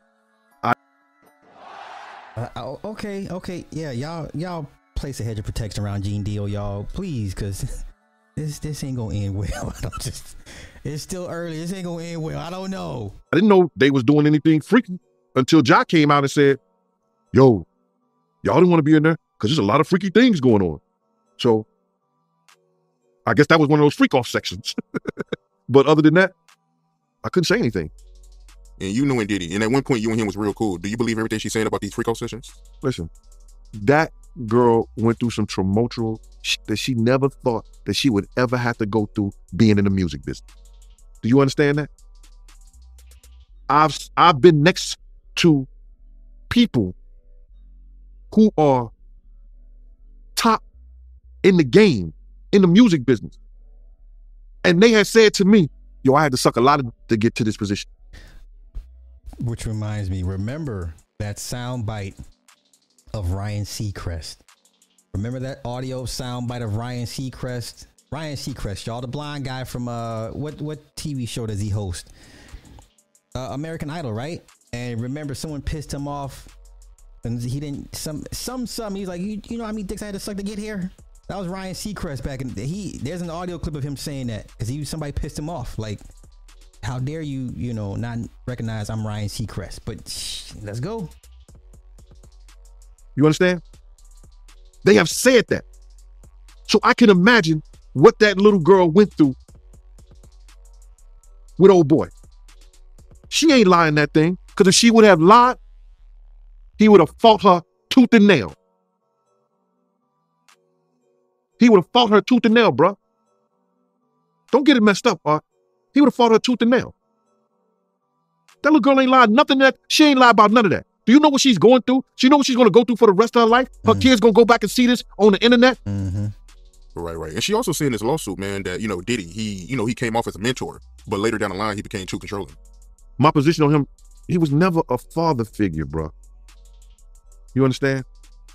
Uh, oh, okay, okay, yeah, y'all, y'all place a hedge of protection around Gene Deal, y'all, please, cause this this ain't gonna end well. I don't just, it's still early. This ain't gonna end well. I don't know. I didn't know they was doing anything freaky until Ja came out and said, "Yo, y'all didn't want to be in there because there's a lot of freaky things going on." So, I guess that was one of those freak off sections. but other than that, I couldn't say anything. And you knew and Diddy. And at one point, you and him was real cool. Do you believe everything she's saying about these freak off sessions? Listen, that girl went through some tumultual shit that she never thought that she would ever have to go through being in the music business. Do you understand that? I've I've been next to people who are top in the game in the music business. And they had said to me, yo, I had to suck a lot of to get to this position. Which reminds me, remember that sound bite of Ryan Seacrest. Remember that audio sound bite of Ryan Seacrest? Ryan Seacrest, y'all, the blind guy from uh what what TV show does he host? Uh, American Idol, right? And remember someone pissed him off and he didn't some some some he's like, you, you know how many dicks I had to suck to get here? That was Ryan Seacrest back in he there's an audio clip of him saying that because he somebody pissed him off. Like, how dare you, you know, not recognize I'm Ryan Seacrest? But shh, let's go. You understand? They have said that. So I can imagine what that little girl went through with old boy. She ain't lying that thing. Because if she would have lied, he would have fought her tooth and nail. He would have fought her tooth and nail, bruh. Don't get it messed up, Art. He would have fought her tooth and nail. That little girl ain't lied nothing that she ain't lied about none of that. Do you know what she's going through? She know what she's going to go through for the rest of her life. Her kids going to go back and see this on the internet. Mm-hmm. Right, right. And she also said in this lawsuit, man, that, you know, Diddy, he, you know, he came off as a mentor, but later down the line, he became too controlling. My position on him, he was never a father figure, bruh. You understand?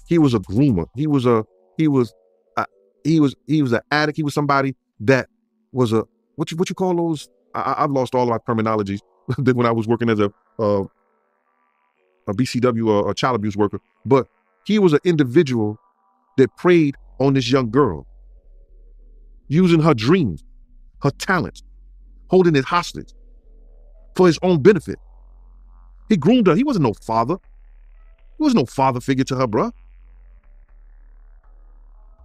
He was a groomer. He was a, he was, a, he was, he was an addict. He was somebody that was a, what you, what you call those? I, I've lost all of my terminologies when I was working as a, uh, a BCW or a child abuse worker, but he was an individual that preyed on this young girl, using her dreams, her talents, holding it hostage for his own benefit. He groomed her. He wasn't no father. He was no father figure to her, bruh.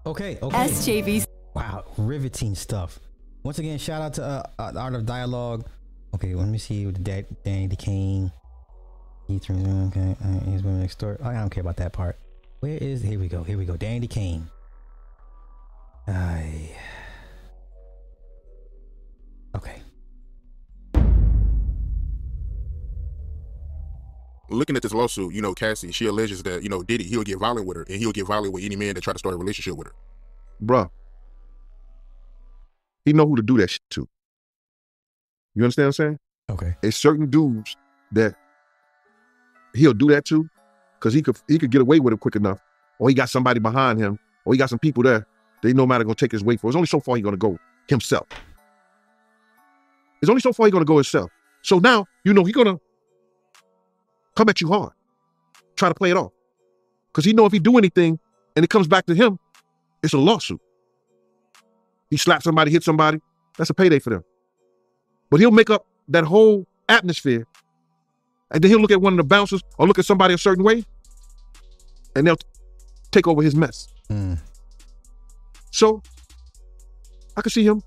Okay, okay. SJV. Wow, riveting stuff. Once again, shout out to uh, uh, the Art of Dialogue. Okay, let me see what the dad, Danity Kane. He turns okay. Uh, he's women next door. Oh, I don't care about that part. Where is? Here we go. Here we go. Danity Kane. I. Okay. Looking at this lawsuit, you know, Cassie, she alleges that, you know, Diddy, he'll get violent with her and he'll get violent with any man that try to start a relationship with her. Bruh. He know who to do that shit to. You understand what I'm saying? Okay. It's certain dudes that he'll do that too, because he could he could get away with it quick enough. Or he got somebody behind him, or he got some people there. They no matter gonna take his weight for. It's only so far he's gonna go himself. It's only so far he's gonna go himself. So now, you know, he's gonna come at you hard. Try to play it off. Because he know if he do anything and it comes back to him, it's a lawsuit. He slapped somebody, hit somebody, that's a payday for them. But he'll make up that whole atmosphere. And then he'll look at one of the bouncers or look at somebody a certain way, and they'll t- take over his mess. Mm. So I can see him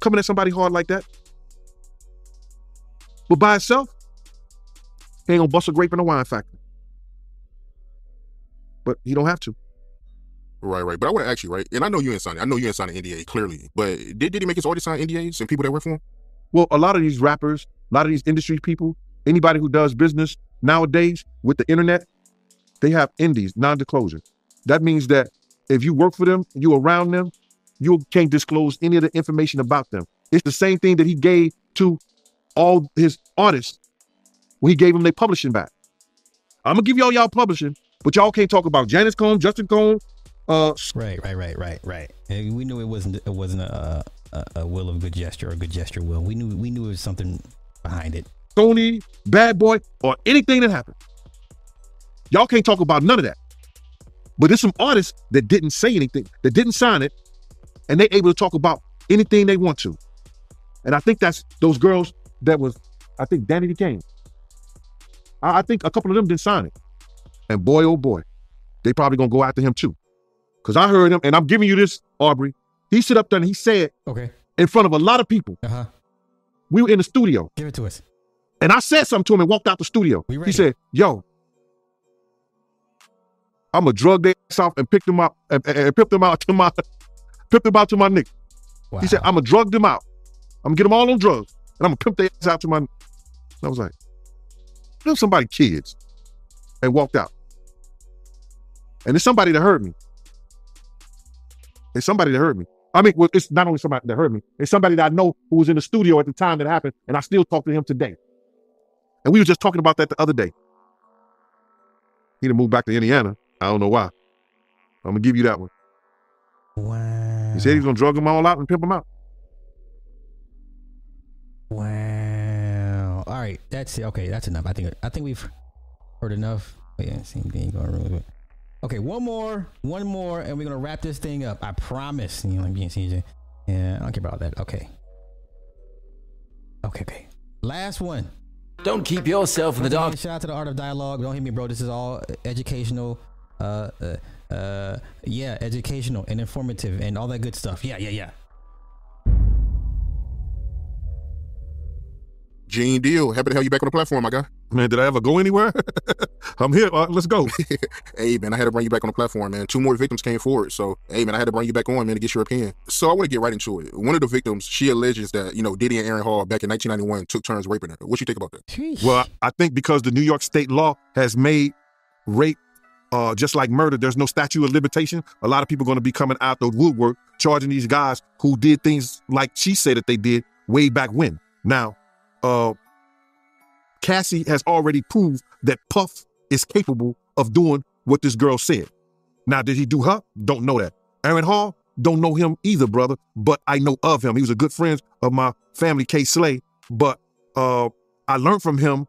coming at somebody hard like that. But by himself, he ain't gonna bust a grape in a wine factory. But he don't have to. Right, right. But I want to ask you, right? And I know you ain't signed. I know you ain't signed an NDA clearly. But did, did he make his artists sign NDAs and people that work for him? Well, a lot of these rappers, a lot of these industry people, anybody who does business nowadays with the internet, they have indies, non-disclosure. That means that if you work for them, you around them, you can't disclose any of the information about them. It's the same thing that he gave to all his artists when he gave them their publishing back. I'm gonna give y'all y'all publishing, but y'all can't talk about Janice Combs, Justin Combs, uh, Right, right, right, right, right. And we knew it wasn't it wasn't a, a a will of good gesture or a good gesture will. We knew we knew there was something behind it. Sony, Bad Boy, or anything that happened. Y'all can't talk about none of that. But there's some artists that didn't say anything, that didn't sign it, and they able to talk about anything they want to. And I think that's those girls that was, I think Danity Kane. I, I think a couple of them didn't sign it. And boy, oh boy, they probably gonna go after him too. Cause I heard him, and I'm giving you this, Aubrey. He stood up there and he said, Okay. in front of a lot of people. Uh-huh. We were in the studio. Give it to us. And I said something to him and walked out the studio. He said, Yo, I'm gonna drug their ass off and pick them up and, and, and pip them out to my pip them out to my nigga. He said, I'm gonna drug them out. I'm gonna get them all on drugs. And I'm gonna pimp their ass out to my and I was like, give somebody kids. And walked out. And it's somebody that hurt me. It's somebody that hurt me. I mean, well, it's not only somebody that hurt me, it's somebody that I know who was in the studio at the time that happened, and I still talk to him today. And we were just talking about that the other day. He didn't move back to Indiana. I don't know why. I'm gonna give you that one. Wow. He said he was gonna drug them all out and pimp them out. Wow. All right, that's it. Okay, that's enough. I think I think we've heard enough. Oh, yeah, same thing going really good. Okay, one more, one more, and we're gonna wrap this thing up. I promise. You know, like being CJ. Yeah, I don't care about that. Okay. Okay, okay. Last one. Don't keep yourself in the dark. Shout out to the Art of Dialogue. Don't hit me, bro. This is all educational. Uh, uh, uh, yeah, educational and informative and all that good stuff. Yeah, yeah, yeah. Gene Deal, happy to have you back on the platform, my guy. Man, did I ever go anywhere? I'm here. Uh, let's go. hey, man, I had to bring you back on the platform, man. Two more victims came forward. So, hey, man, I had to bring you back on, man, to get your opinion. So, I want to get right into it. One of the victims, she alleges that, you know, Diddy and Aaron Hall back in 1991 took turns raping her. What you think about that? Well, I think because the New York state law has made rape uh, just like murder, there's no statute of limitation. A lot of people are going to be coming out the woodwork charging these guys who did things like she said that they did way back when. Now, uh, Cassie has already proved that Puff is capable of doing what this girl said. Now, did he do her? Don't know that. Aaron Hall, don't know him either, brother, but I know of him. He was a good friend of my family, Kay Slay. But uh, I learned from him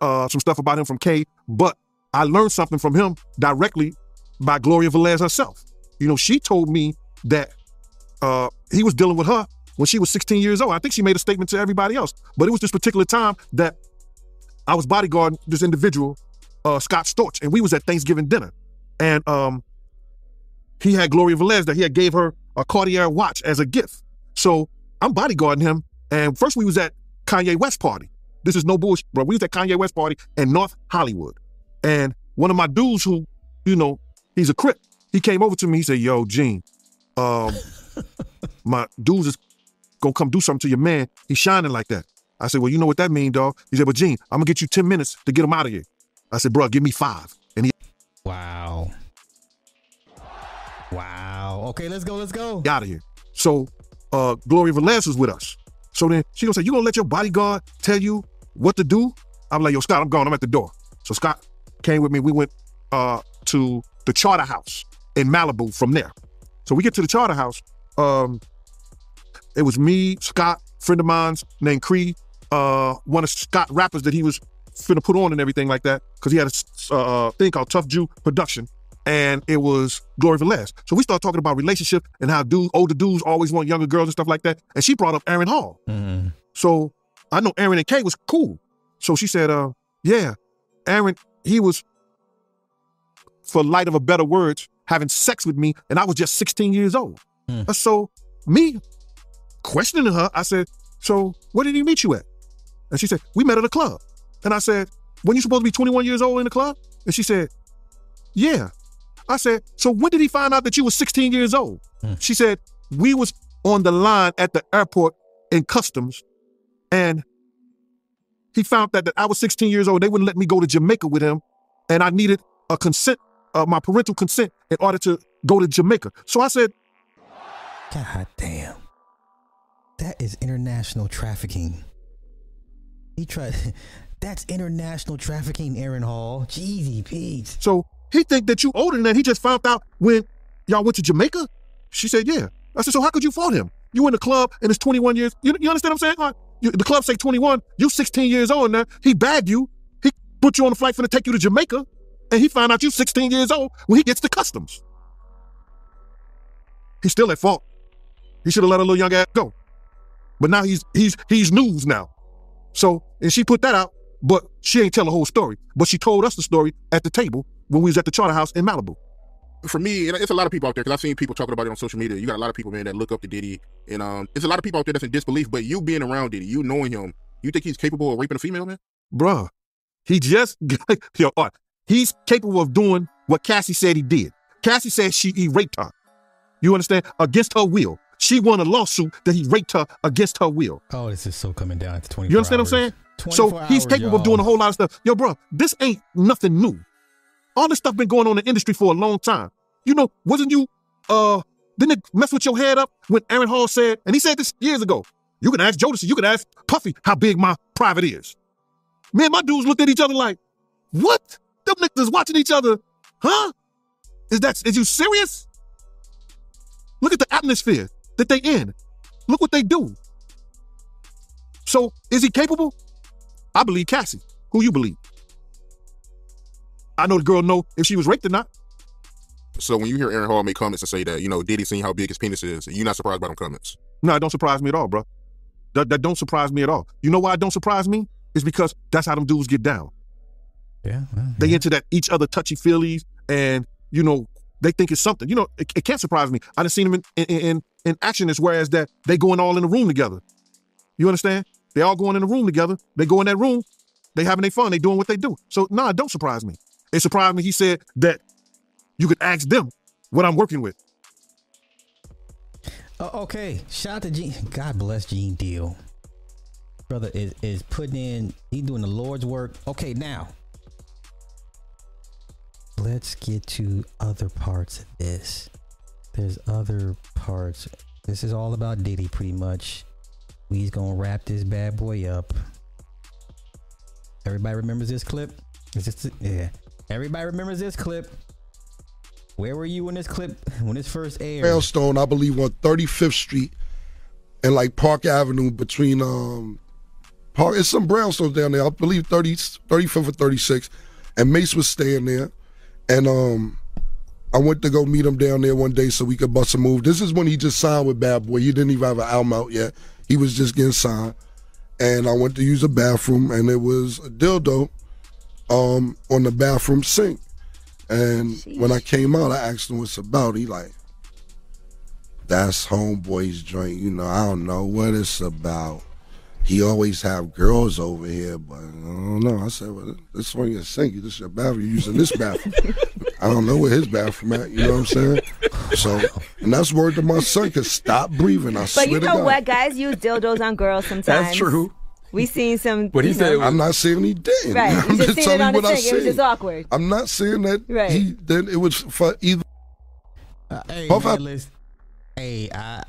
uh, some stuff about him from K, but I learned something from him directly by Gloria Velez herself. You know, she told me that uh, he was dealing with her when she was 16 years old. I think she made a statement to everybody else, but it was this particular time that I was bodyguarding this individual, uh, Scott Storch, and we was at Thanksgiving dinner, and um, he had Gloria Velez that he had gave her a Cartier watch as a gift. So I'm bodyguarding him, and first we was at Kanye West party. This is no bullshit, bro. We was at Kanye West party in North Hollywood, and one of my dudes who, you know, he's a crip. He came over to me. He said, "Yo, Gene, um, my dudes is gonna come do something to your man. He's shining like that." I said, "Well, you know what that mean, dog?" He said, "But Gene, I'm gonna get you ten minutes to get him out of here." I said, "Bro, give me five. And he Wow. Wow. Okay, let's go. Let's go. Get out of here. So uh Gloria Velez was with us. So then she gonna say, You gonna let your bodyguard tell you what to do? I'm like, yo, Scott, I'm gone. I'm at the door. So Scott came with me. We went uh to the charter house in Malibu from there. So we get to the charter house. Um it was me, Scott, friend of mine's named Cree, uh, one of Scott rappers that he was finna put on and everything like that, because he had a uh, thing called Tuff Jew Production, and it was Gloria Velez. So we started talking about relationship and how dudes, older dudes always want younger girls and stuff like that. And she brought up Aaron Hall. So I know Aaron and Kay was cool. So she said, uh, yeah, Aaron, he was, for light of a better words, having sex with me, and I was just 16 years old. Uh, So me questioning her, I said, so where did he meet you at? And she said, we met at a club. And I said, when you supposed to be 21 years old in the club? And she said, yeah. I said, so when did he find out that you were 16 years old? She said, we was on the line at the airport in customs and he found that, that I was 16 years old. They wouldn't let me go to Jamaica with him. And I needed a consent, uh, my parental consent in order to go to Jamaica. So I said, God damn. That is international trafficking. He tried. That's international trafficking, Aaron Hall. Jeezy Pete. So he think that you older than that. He just found out when y'all went to Jamaica. She said, yeah. I said, so how could you fault him? You in the club and it's 21 years. You, you understand what I'm saying? Like, you, the club say 21. You 16 years old now. He bagged you. He put you on a flight for to take you to Jamaica, and he found out you 16 years old when he gets to customs. He's still at fault. He should have let a little young ass go. But now he's he's he's news now. So and she put that out, but she ain't tell the whole story. But she told us the story at the table when we was at the charter house in Malibu. For me, and it's a lot of people out there because I've seen people talking about it on social media. You got a lot of people, man, that look up to Diddy, and um, it's a lot of people out there that's in disbelief. But you being around Diddy, you knowing him, you think he's capable of raping a female, man? Bruh, he just got, yo, right, he's capable of doing what Cassie said he did. Cassie said she he raped her. You understand? Against her will. She won a lawsuit that he raped her against her will. Oh, this is so coming down to 24 You understand hours. what I'm saying? 24 So he's hours, capable of doing a whole lot of stuff. Yo, bro, this ain't nothing new. All this stuff been going on in the industry for a long time. You know, wasn't you uh didn't it mess with your head up when Aaron Hall said, and he said this years ago, you can ask Jodeci, you can ask Puffy how big my private is. Me and my dudes looked at each other like, what? Them niggas watching each other, huh? Is that is you serious? Look at the atmosphere that they in. Look what they do. So is he capable? I believe Cassie. Who you believe? I know the girl know if she was raped or not. So when you hear Aaron Hall make comments and say that, you know, Diddy seen how big his penis is, you're not surprised by them comments. No, it don't surprise me at all, bro. That, that don't surprise me at all. You know why it don't surprise me? It's because that's how them dudes get down. Yeah, well, They into that each other touchy feelies, and you know they think it's something. You know, it, it can't surprise me. I done seen them in in, in in action as whereas that they going all in the room together. You understand? They all going in the room together. They go in that room. They having their fun. They doing what they do. So nah, don't surprise me. It surprised me. He said that you could ask them what I'm working with. Oh, okay. Shout out to Gene. God bless Gene Deal. Brother is, is putting in, he doing the Lord's work. Okay, now. Let's get to other parts of this. There's other parts. This is all about Diddy pretty much. We's gonna wrap this bad boy up. Everybody remembers this clip? Is this yeah. Everybody remembers this clip. Where were you when this clip when this first aired? Brownstone, I believe, on 35th Street and like Park Avenue between um Park. It's some brownstones down there. I believe 30, 35th or 36. And Mase was staying there, and um. I went to go meet him down there one day so we could bust a move. This is when he just signed with Bad Boy. He didn't even have an album out yet. He was just getting signed. And I went to use a bathroom and it was a dildo um, on the bathroom sink. And when I came out, I asked him what's about. He like, that's homeboy's joint. You know, I don't know what it's about. He always have girls over here, but I don't know. I said, well, this one your sink. This is your bathroom. You using this bathroom. I don't know where his bathroom at. You know what I'm saying? So, and that's word to my son. Cause stop breathing. I But swear you to know God. what? Guys use dildos on girls sometimes. That's true. We seen some. But he you said, know- I'm not saying he didn't. Right. You I'm just seen telling on you the what I sink. It was just awkward. I'm not saying that Right. he that it was for either. Uh, hey, man, up. listen. Hey, I.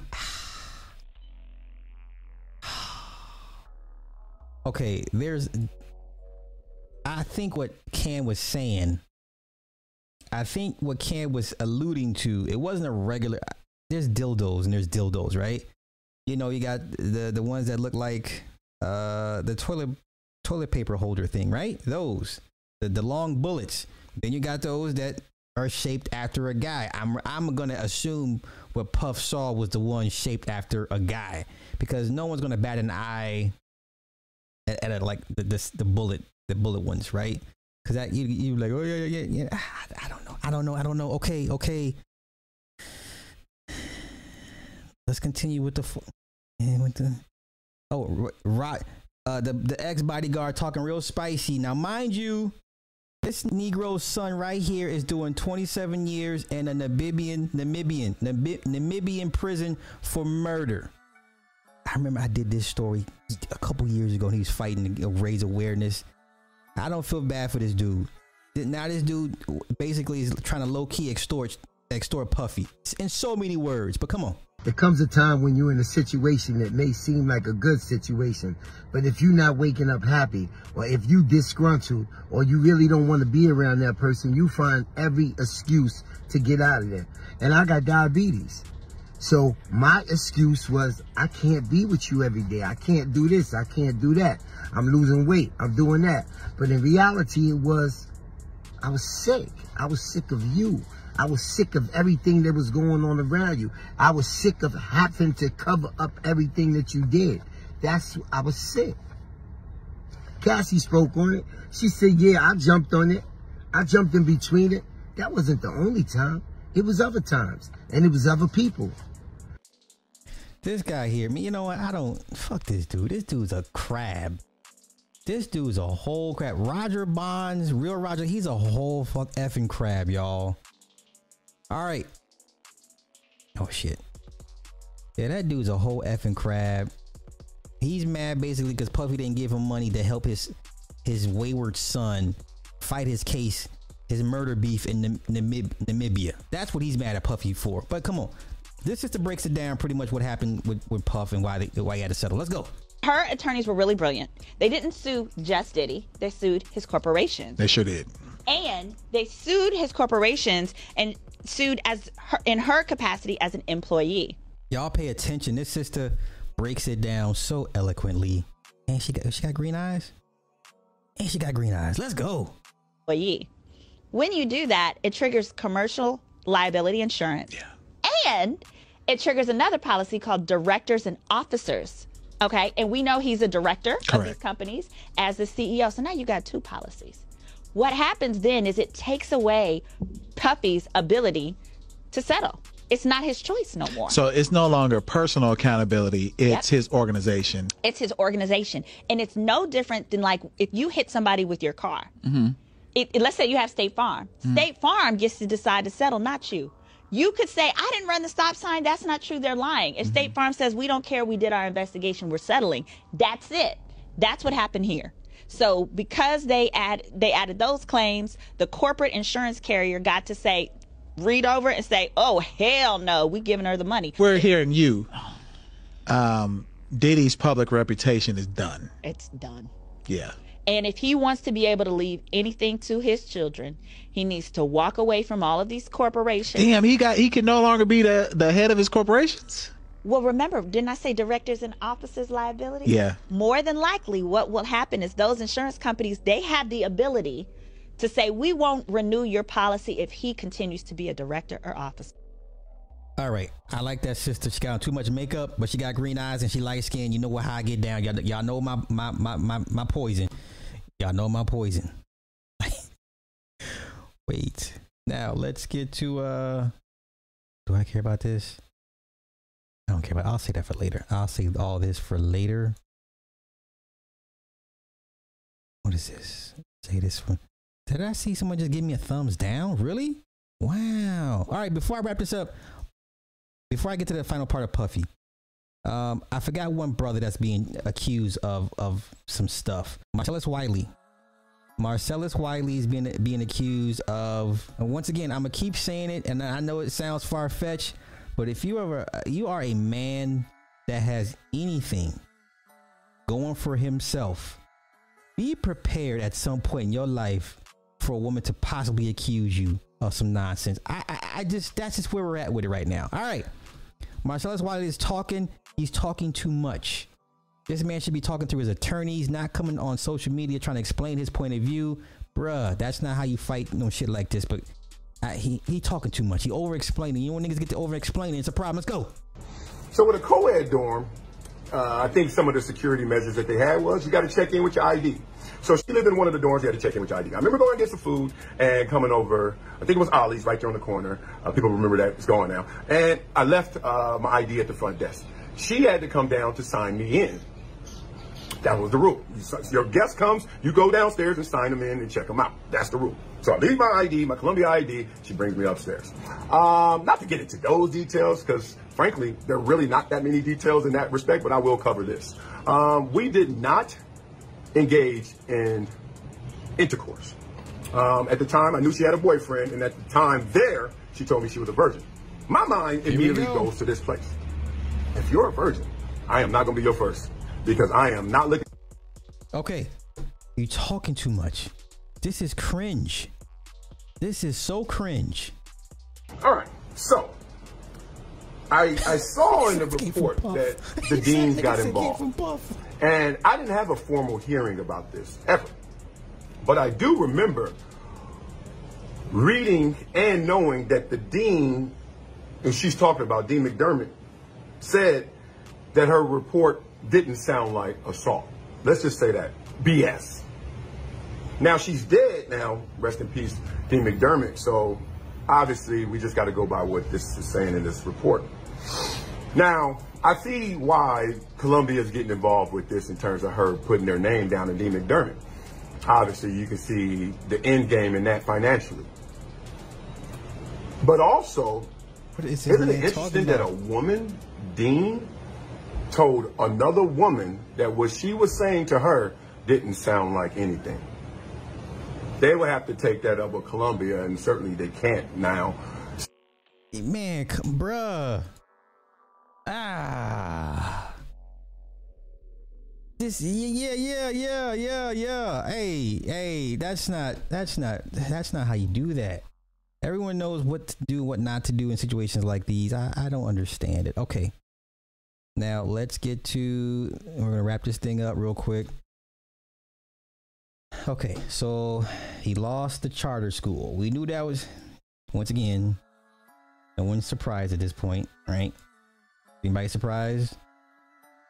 Okay, there's. I think what Cam was saying. I think what Cam was alluding to. It wasn't a regular. There's dildos and there's dildos, right? You know, you got the the ones that look like uh the toilet toilet paper holder thing, right? Those the the long bullets. Then you got those that are shaped after a guy. I'm I'm gonna assume what Puff saw was the one shaped after a guy because no one's gonna bat an eye at, at a, like the, the the bullet the bullet ones, right? Because that you you like oh yeah yeah yeah yeah. I, I don't know I don't know I don't know. Okay okay. Let's continue with the and with the oh right uh the the ex bodyguard talking real spicy. Now mind you, this Negro's son right here is doing 27 years in a Namibian Namibian Namib- Namibian prison for murder. I remember I did this story a couple years ago. And he was fighting to raise awareness. I don't feel bad for this dude. Now this dude basically is trying to low key extort extort Puffy in so many words. But come on. There comes a time when you're in a situation that may seem like a good situation, but if you're not waking up happy, or if you disgruntled, or you really don't want to be around that person, you find every excuse to get out of there. And I got diabetes. So my excuse was, I can't be with you every day. I can't do this. I can't do that. I'm losing weight. I'm doing that. But in reality, it was, I was sick. I was sick of you. I was sick of everything that was going on around you. I was sick of having to cover up everything that you did. That's, I was sick. Cassie spoke on it. She said, yeah, I jumped on it. I jumped in between it. That wasn't the only time. It was other times. And it was other people. This guy here, me, you know what? I don't fuck this dude. This dude's a crab. This dude's a whole crab. Roger Bonds, real Roger, he's a whole fuck effing crab, y'all. All right. Oh shit. Yeah, that dude's a whole effing crab. He's mad basically because Puffy didn't give him money to help his his wayward son fight his case, his murder beef in Nam- Namib- Namibia. That's what he's mad at Puffy for. But come on, this just breaks it down pretty much what happened with, with Puff and why they, why he had to settle. Let's go. Her attorneys were really brilliant. They didn't sue just Diddy, they sued his corporations. They sure did. And they sued his corporations and sued as her, in her capacity as an employee. Y'all pay attention. This sister breaks it down so eloquently. And she got she got green eyes. And she got green eyes. Let's go. Employee. When you do that, it triggers commercial liability insurance. Yeah. And it triggers another policy called directors and officers. Okay. And we know he's a director of these companies as the CEO. So now you got two policies. What happens then is it takes away Puffy's ability to settle. It's not his choice no more. So it's no longer personal accountability, it's Yep. his organization. it's his organization. And it's no different than like if you hit somebody with your car. Mm-hmm. It, let's say you have State Farm. Mhm. State Farm gets to decide to settle, not you. You could say, I didn't run the stop sign. That's not true. They're lying. If State Farm says, we don't care, we did our investigation, we're settling, that's it. That's what happened here. So because they add they added those claims, the corporate insurance carrier got to say, read over and say, oh hell no, we giving her the money. We're hearing you. Um, Diddy's public reputation is done. It's done. Yeah. And if he wants to be able to leave anything to his children, he needs to walk away from all of these corporations. Damn, he got he can no longer be the the head of his corporations. Well, remember, didn't I say directors and officers liability? Yeah. More than likely, what will happen is those insurance companies, they have the ability to say, we won't renew your policy if he continues to be a director or officer. All right. I like that sister. She got too much makeup, but she got green eyes and she light skin. You know what how I get down. Y'all, y'all know my, my my my my poison. Y'all know my poison. Wait. Now let's get to uh do I care about this? I don't care about I'll say that for later. I'll save all this for later. What is this? Say this one. did I see someone just give me a thumbs down? Really? Wow. All right, before I wrap this up, before I get to the final part of Puffy, um, I forgot one brother that's being accused of of some stuff. Marcellus Wiley. Marcellus Wiley is being being accused of. And once again, I'm gonna keep saying it, and I know it sounds far fetched, but if you ever you are a man that has anything going for himself, be prepared at some point in your life for a woman to possibly accuse you of some nonsense. I, I, I just that's just where we're at with it right now. All right, Marcellus Wiley is talking. He's talking too much. This man should be talking to his attorneys, not coming on social media trying to explain his point of view. Bruh, that's not how you fight no shit like this. But he he talking too much. He over explaining. You know when niggas get to over explaining, it's a problem. Let's go. So with a co-ed dorm, uh, I think some of the security measures that they had was you got to check in with your ID. So she lived in one of the dorms. You had to check in with your ID. I remember going to get some food and coming over. I think it was Ollie's right there on the corner. Uh, people remember that it's gone now. And I left uh, my ID at the front desk. She had to come down to sign me in. That was the rule. Your guest comes, you go downstairs and sign them in and check them out. That's the rule. So I leave my ID, my Columbia ID. She brings me upstairs. Um, not to get into those details, because frankly, there are really not that many details in that respect, but I will cover this. Um, we did not engage in intercourse. Um, at the time, I knew she had a boyfriend, and at the time there, she told me she was a virgin. My mind we immediately go. goes to this place. if you're a virgin, I am not gonna be your first because I am not looking. Okay, you talking too much. This is cringe. This is so cringe. All right, so I I saw in the report that the deans got involved, and I didn't have a formal hearing about this ever, but I do remember reading and knowing that the dean, and she's talking about Dean McDermott, said that her report didn't sound like assault. Let's just say that BS. Now she's dead now, rest in peace, Dean McDermott. So obviously we just got to go by what this is saying in this report. Now, I see why Columbia is getting involved with this in terms of her putting their name down in Dean McDermott. Obviously, you can see the end game in that financially. But also, is isn't it interesting that a woman, Dean, told another woman that what she was saying to her didn't sound like anything? They would have to take that up with Columbia, and certainly they can't now. Man, bruh. Ah. This yeah yeah yeah yeah yeah. Yeah hey hey, that's not that's not that's not how you do that. Everyone knows what to do, what not to do in situations like these. I, I don't understand it. Okay. Now let's get to we're gonna wrap this thing up real quick. Okay, so he lost the charter school. We knew that was once again no one's surprised at this point, right? Anybody surprised?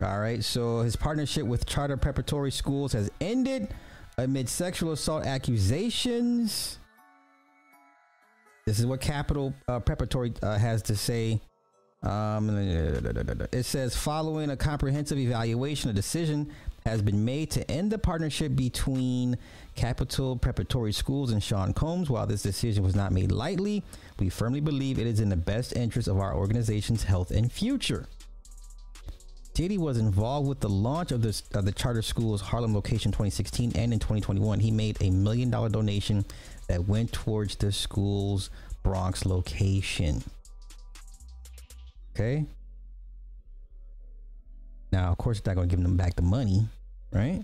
All right, so his partnership with charter preparatory schools has ended amid sexual assault accusations. This is what Capital uh, Preparatory uh, has to say. Um, it says following a comprehensive evaluation, a decision has been made to end the partnership between Capital Preparatory Schools and Sean Combs. While this decision was not made lightly, we firmly believe it is in the best interest of our organization's health and future. Diddy was involved with the launch of, this, of the charter school's Harlem location 2016 and in 2021 he made a million dollar donation that went towards the school's Bronx location. Okay. Now, of course, it's not going to give them back the money, right?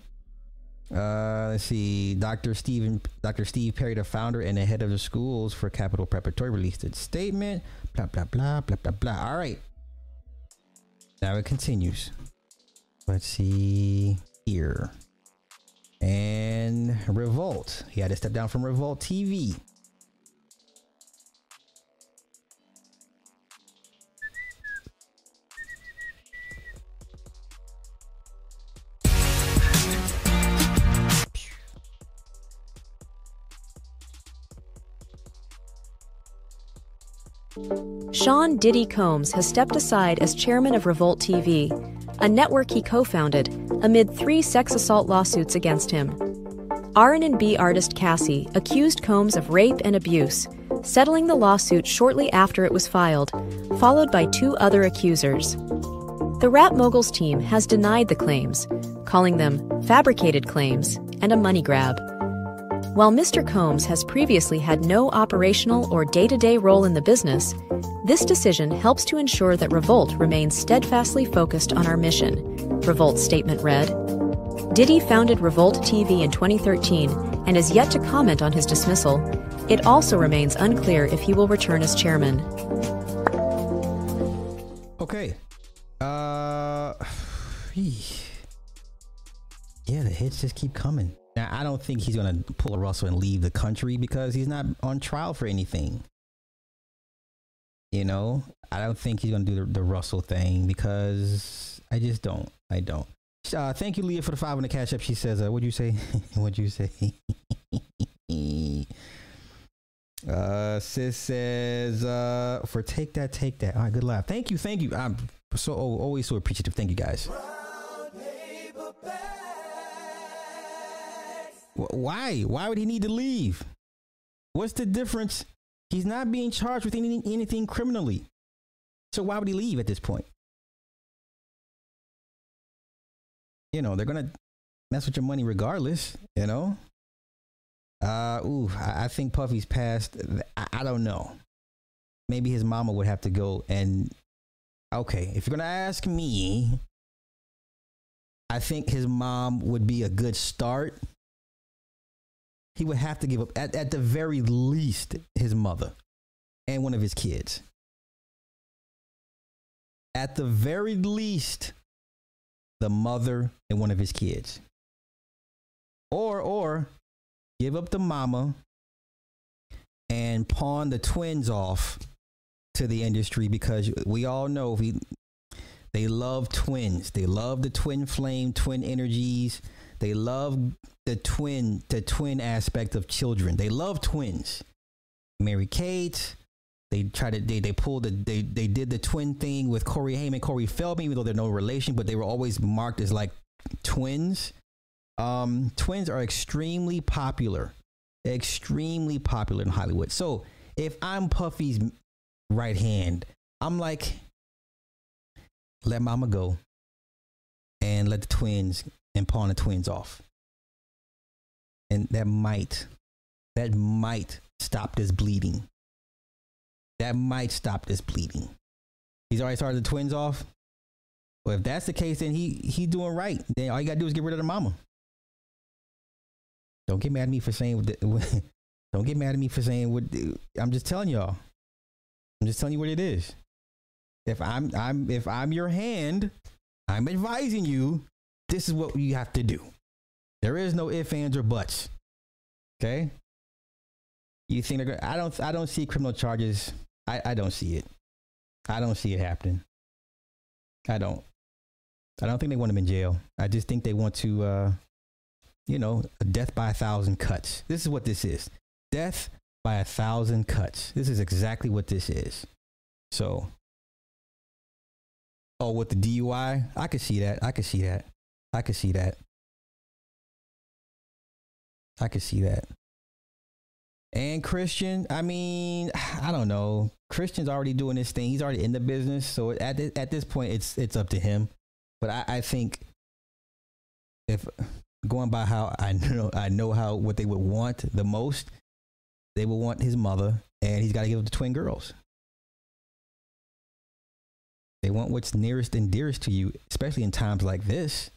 Uh, let's see. Dr. Stephen, Dr. Steve Perry, the founder and the head of the schools for Capital Preparatory, released a statement. Blah blah blah blah blah blah. All right. Now it continues. Let's see here. And Revolt. He had to step down from Revolt TV. Sean Diddy Combs has stepped aside as chairman of Revolt TV, a network he co-founded amid three sex assault lawsuits against him. R&B artist Cassie accused Combs of rape and abuse, settling the lawsuit shortly after it was filed, followed by two other accusers. The Rap Moguls team has denied the claims, calling them fabricated claims and a money grab. While Mr. Combs has previously had no operational or day to day role in the business, this decision helps to ensure that Revolt remains steadfastly focused on our mission. Revolt's statement read Diddy founded Revolt TV in 2013 and is yet to comment on his dismissal. It also remains unclear if he will return as chairman. Okay. Uh, yeah, the hits just keep coming. Now, I don't think he's going to pull a Russell and leave the country because he's not on trial for anything. You know, I don't think he's going to do the, the Russell thing because I just don't. I don't. Uh, thank you, Leah, for the five on the cash app. She says, uh, "What'd you say? What'd you say?" uh, sis says, uh, "For take that, take that." All right, good laugh. Thank you, thank you. I'm so always so appreciative. Thank you, guys. Wh- Why? Why would he need to leave? What's the difference? He's not being charged with any, anything criminally. So why would he leave at this point? You know, they're going to mess with your money regardless, you know? Uh, ooh, I, I think Puffy's past. I, I don't know. Maybe his mama would have to go and okay, if you're gonna ask me, I think his mom would be a good start. He would have to give up at, at the very least his mother and one of his kids. At the very least, the mother and one of his kids. Or or give up the mama and pawn the twins off to the industry because we all know he, they love twins. They love the twin flame, twin energies. They love the twin, the twin aspect of children. They love twins. Mary Kate. They tried to they they pulled the they they did the twin thing with Corey Haim, Corey Feldman, even though they're no relation, but they were always marked as like twins. Um, twins are extremely popular, extremely popular in Hollywood. So if I'm Puffy's right hand, I'm like, let Mama go, and let the twins and pawn the twins off, and that might, that might stop this bleeding. That might stop this bleeding. He's already started the twins off. Well, if that's the case, then he he's doing right. Then all you gotta do is get rid of the mama. Don't get mad at me for saying. Don't get mad at me for saying what. I'm just telling y'all. I'm just telling you what it is. If I'm I'm if I'm your hand, I'm advising you. This is what you have to do. There is no ifs, ands, or buts. Okay. You think they're gonna, I don't I don't see criminal charges. I, I don't see it. I don't see it happening. I don't. I don't think they want him in jail. I just think they want to uh you know, death by a thousand cuts. This is what this is. Death by a thousand cuts. This is exactly what this is. So, oh, with the DUI, I could see that. I could see that. I could see that. I could see that. And Christian, I mean, I don't know. Christian's already doing this thing. He's already in the business. So at this, at this point, it's it's up to him. But I, I think if going by how I know I know how what they would want the most, they would want his mother, and he's got to give up the twin girls. They want what's nearest and dearest to you, especially in times like this.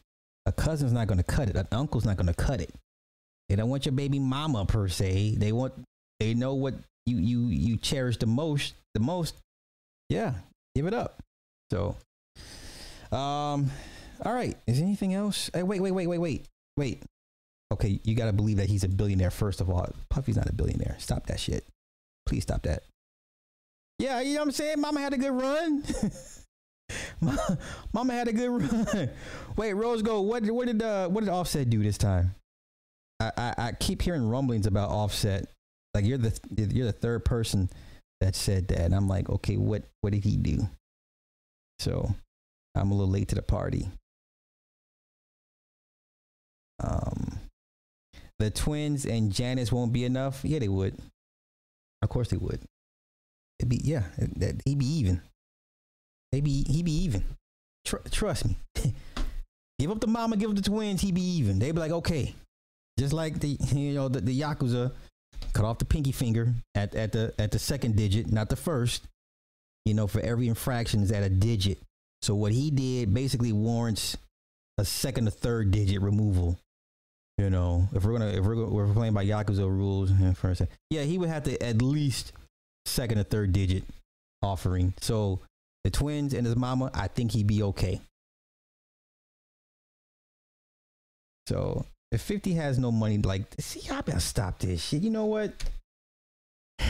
A cousin's not going to cut it. An uncle's not going to cut it. They don't want your baby mama per se. They want they know what you you you cherish the most. The most, yeah. Give it up. So, um, all right. Is anything else? Hey, wait, wait, wait, wait, wait, wait. Okay, you got to believe that he's a billionaire first of all. Puffy's not a billionaire. Stop that shit. Please stop that. Yeah, you know what I'm saying. Mama had a good run. Mama had a good run. Wait, Rose Gold. What what did uh what did Offset do this time? I, I, I keep hearing rumblings about Offset. Like you're the you're the third person that said that, and I'm like, okay, what what did he do? So I'm a little late to the party. Um, the twins and Janice won't be enough. Yeah, they would. Of course they would. It'd be yeah, that he'd be even. They be he be even. Tr- trust me. give up the mama, give up the twins. He be even. They be like okay, just like the you know the, the yakuza cut off the pinky finger at at the at the second digit, not the first. You know, for every infraction is at a digit. So what he did basically warrants a second or third digit removal. You know, if we're gonna if we're, gonna we're playing by Yakuza rules, for a second, yeah, he would have to at least second or third digit offering. So the twins and his mama, I think he'd be okay. So if 50 has no money, like, see, I better stop this shit. You know what?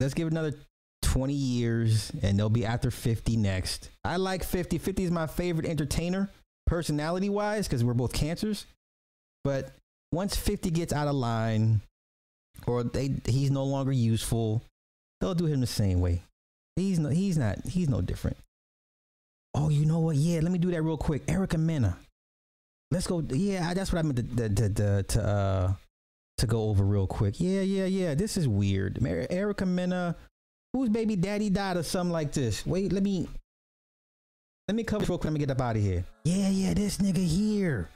Let's give another 20 years and they'll be after 50 next. I like 50. 50 is my favorite entertainer, personality wise, because we're both cancers. But once 50 gets out of line or they he's no longer useful, they'll do him the same way. He's no, he's not he's no different. Oh, you know what? Yeah, let me do that real quick. Erica Mena. Let's go. Yeah, that's what I meant to to to, to uh to go over real quick. Yeah, yeah, yeah. This is weird. Erica Mena, whose baby daddy died or something like this. Wait, let me let me cover real quick. Let me get up out of here. Yeah, yeah, this nigga here.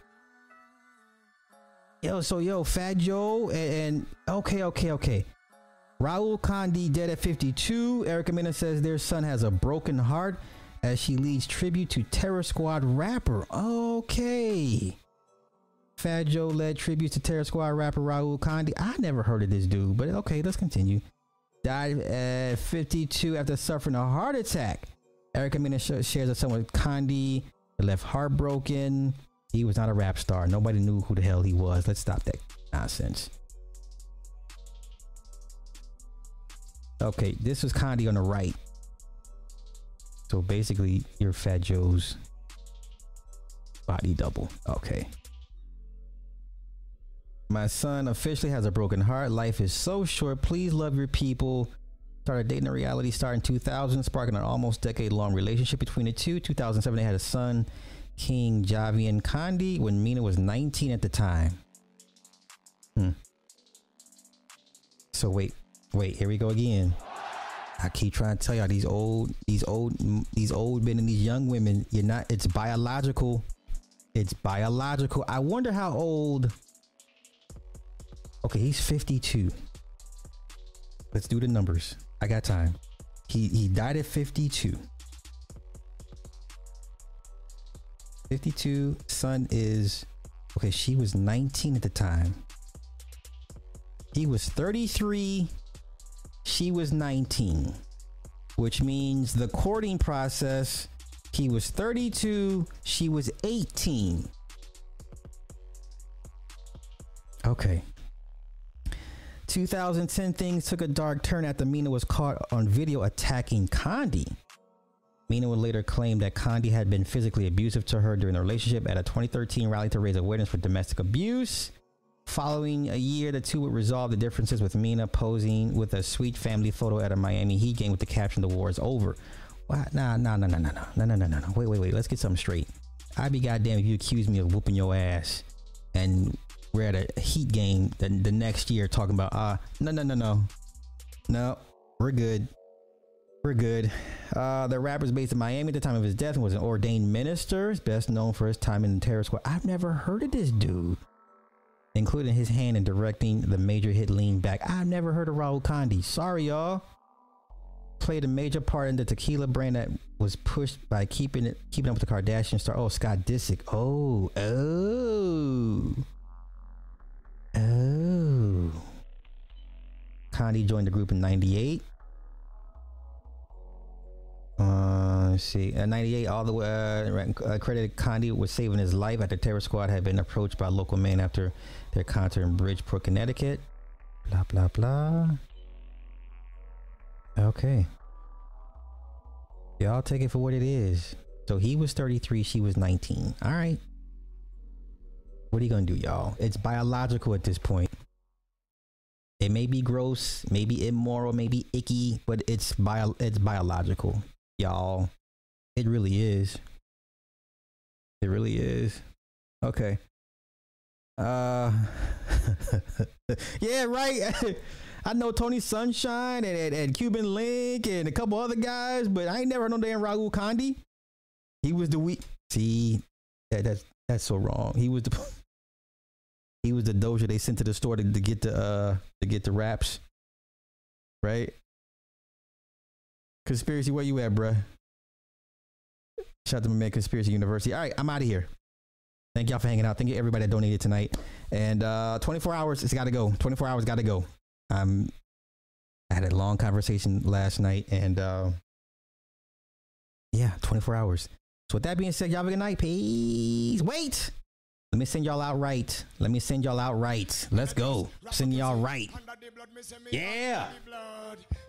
Yo, so yo, Fat Joe and, and okay, okay, okay. Raul Conde dead at 52. Erica Mena says their son has a broken heart as she leads tribute to Terror Squad rapper. Okay. Fat Joe led tribute to Terror Squad rapper Raul Conde. I never heard of this dude, but okay, let's continue. Died at 52 after suffering a heart attack. Erica Mena sh- shares a son with Conde. Left heartbroken. He was not a rap star. Nobody knew who the hell he was. Let's stop that nonsense. Okay, this was Conde on the right. So basically, you're Fat Joe's body double. Okay. My son officially has a broken heart. Life is so short. Please love your people. Started dating a reality star in 2000, sparking an almost decade long relationship between the two. 2007, they had a son, King Javian Conde, when Mena was 19 at the time. Hmm. So wait, wait, here we go again. I keep trying to tell y'all these old, these old, these old men and these young women. You're not. It's biological. It's biological. I wonder how old. Okay, he's 52. Let's do the numbers. I got time. He he died at 52. 52. Son is okay. She was 19 at the time. He was 33 she was 19, which means the courting process, he was 32, she was 18. Okay. 2010 things took a dark turn after Mena was caught on video attacking Conde. Mena would later claim that Conde had been physically abusive to her during the relationship at a 2013 rally to raise awareness for domestic abuse. Following a year, the two would resolve the differences with Mena posing with a sweet family photo at a Miami Heat game with the caption "The war is over." What? Nah, nah, nah, nah, nah, nah, nah, nah, nah, nah. Wait, wait, wait. Let's get something straight. I'd be goddamn if you accuse me of whooping your ass, and we're at a Heat game the, the next year talking about ah, uh, no, no, no, no, no, we're good. We're good. Uh, the rapper is based in Miami at the time of his death and was an ordained minister. Best known for his time in the terror squad. I've never heard of this dude including his hand in directing the major hit Lean Back. I've never heard of Raul Conde. Sorry, y'all. Played a major part in the tequila brand that was pushed by keeping it keeping up with the Kardashian star. Oh, Scott Disick. Oh, oh, oh. Conde joined the group in '98. Uh, let's see. Uh, 98, all the way uh, credited Conde with saving his life after Terror Squad had been approached by a local man after their concert in Bridgeport, Connecticut. Blah, blah, blah. Okay. Y'all take it for what it is. So he was 33, she was 19. All right. What are you going to do, y'all? It's biological at this point. It may be gross, maybe immoral, maybe icky, but it's bio it's biological y'all. It really is. It really is. Okay. Uh Yeah, right. I know Tony Sunshine and, and, and, Cuban Link and a couple other guys, but I ain't never no damn Raul Conde. He was the weak see that, that's that's so wrong. He was the he was the doja they sent to the store to, to get the uh to get the raps. Right? Conspiracy, where you at, bruh? Shout out to my man, Conspiracy University. All right, I'm out of here. Thank y'all for hanging out. Thank you everybody that donated tonight. And uh 24 hours, it's got to go. 24 hours got to go. Um, I had a long conversation last night, and uh, yeah, 24 hours. So with that being said, y'all have a good night. Peace. Wait. Let me send y'all out right. Let me send y'all out right. Let's go. Send y'all right. Yeah.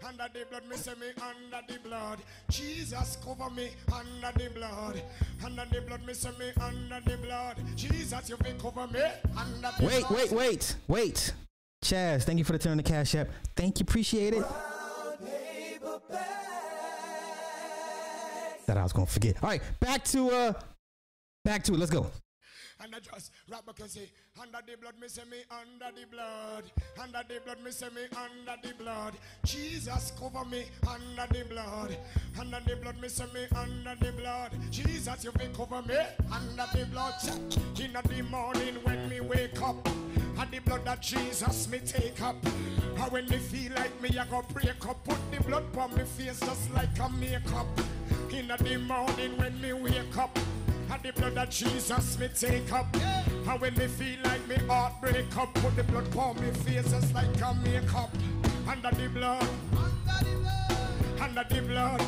Under the blood, me say me under the blood. Jesus cover me under the blood. Under the blood, me say me under the blood. Jesus, you will cover me under the Wait, wait, wait, wait. Chaz, thank you for the turn on the cash app. Thank you, appreciate it. That I was gonna forget. All right, back to uh, back to it. Let's go and I just rap back and say, under the blood, me say me under the blood. Under the blood, me say me under the blood. Jesus cover me under the blood. Under the blood, me say me under the blood. Jesus, you will cover me under the blood. In the morning when me wake up. And the blood that Jesus me take up. And when me feel like me, I go break up. Put the blood on me face just like a makeup. In the morning when me wake up. And the blood that Jesus me take up. And when me feel like me heart break up. Put the blood on me face just like a makeup. Under the blood. Under the blood. Under the blood.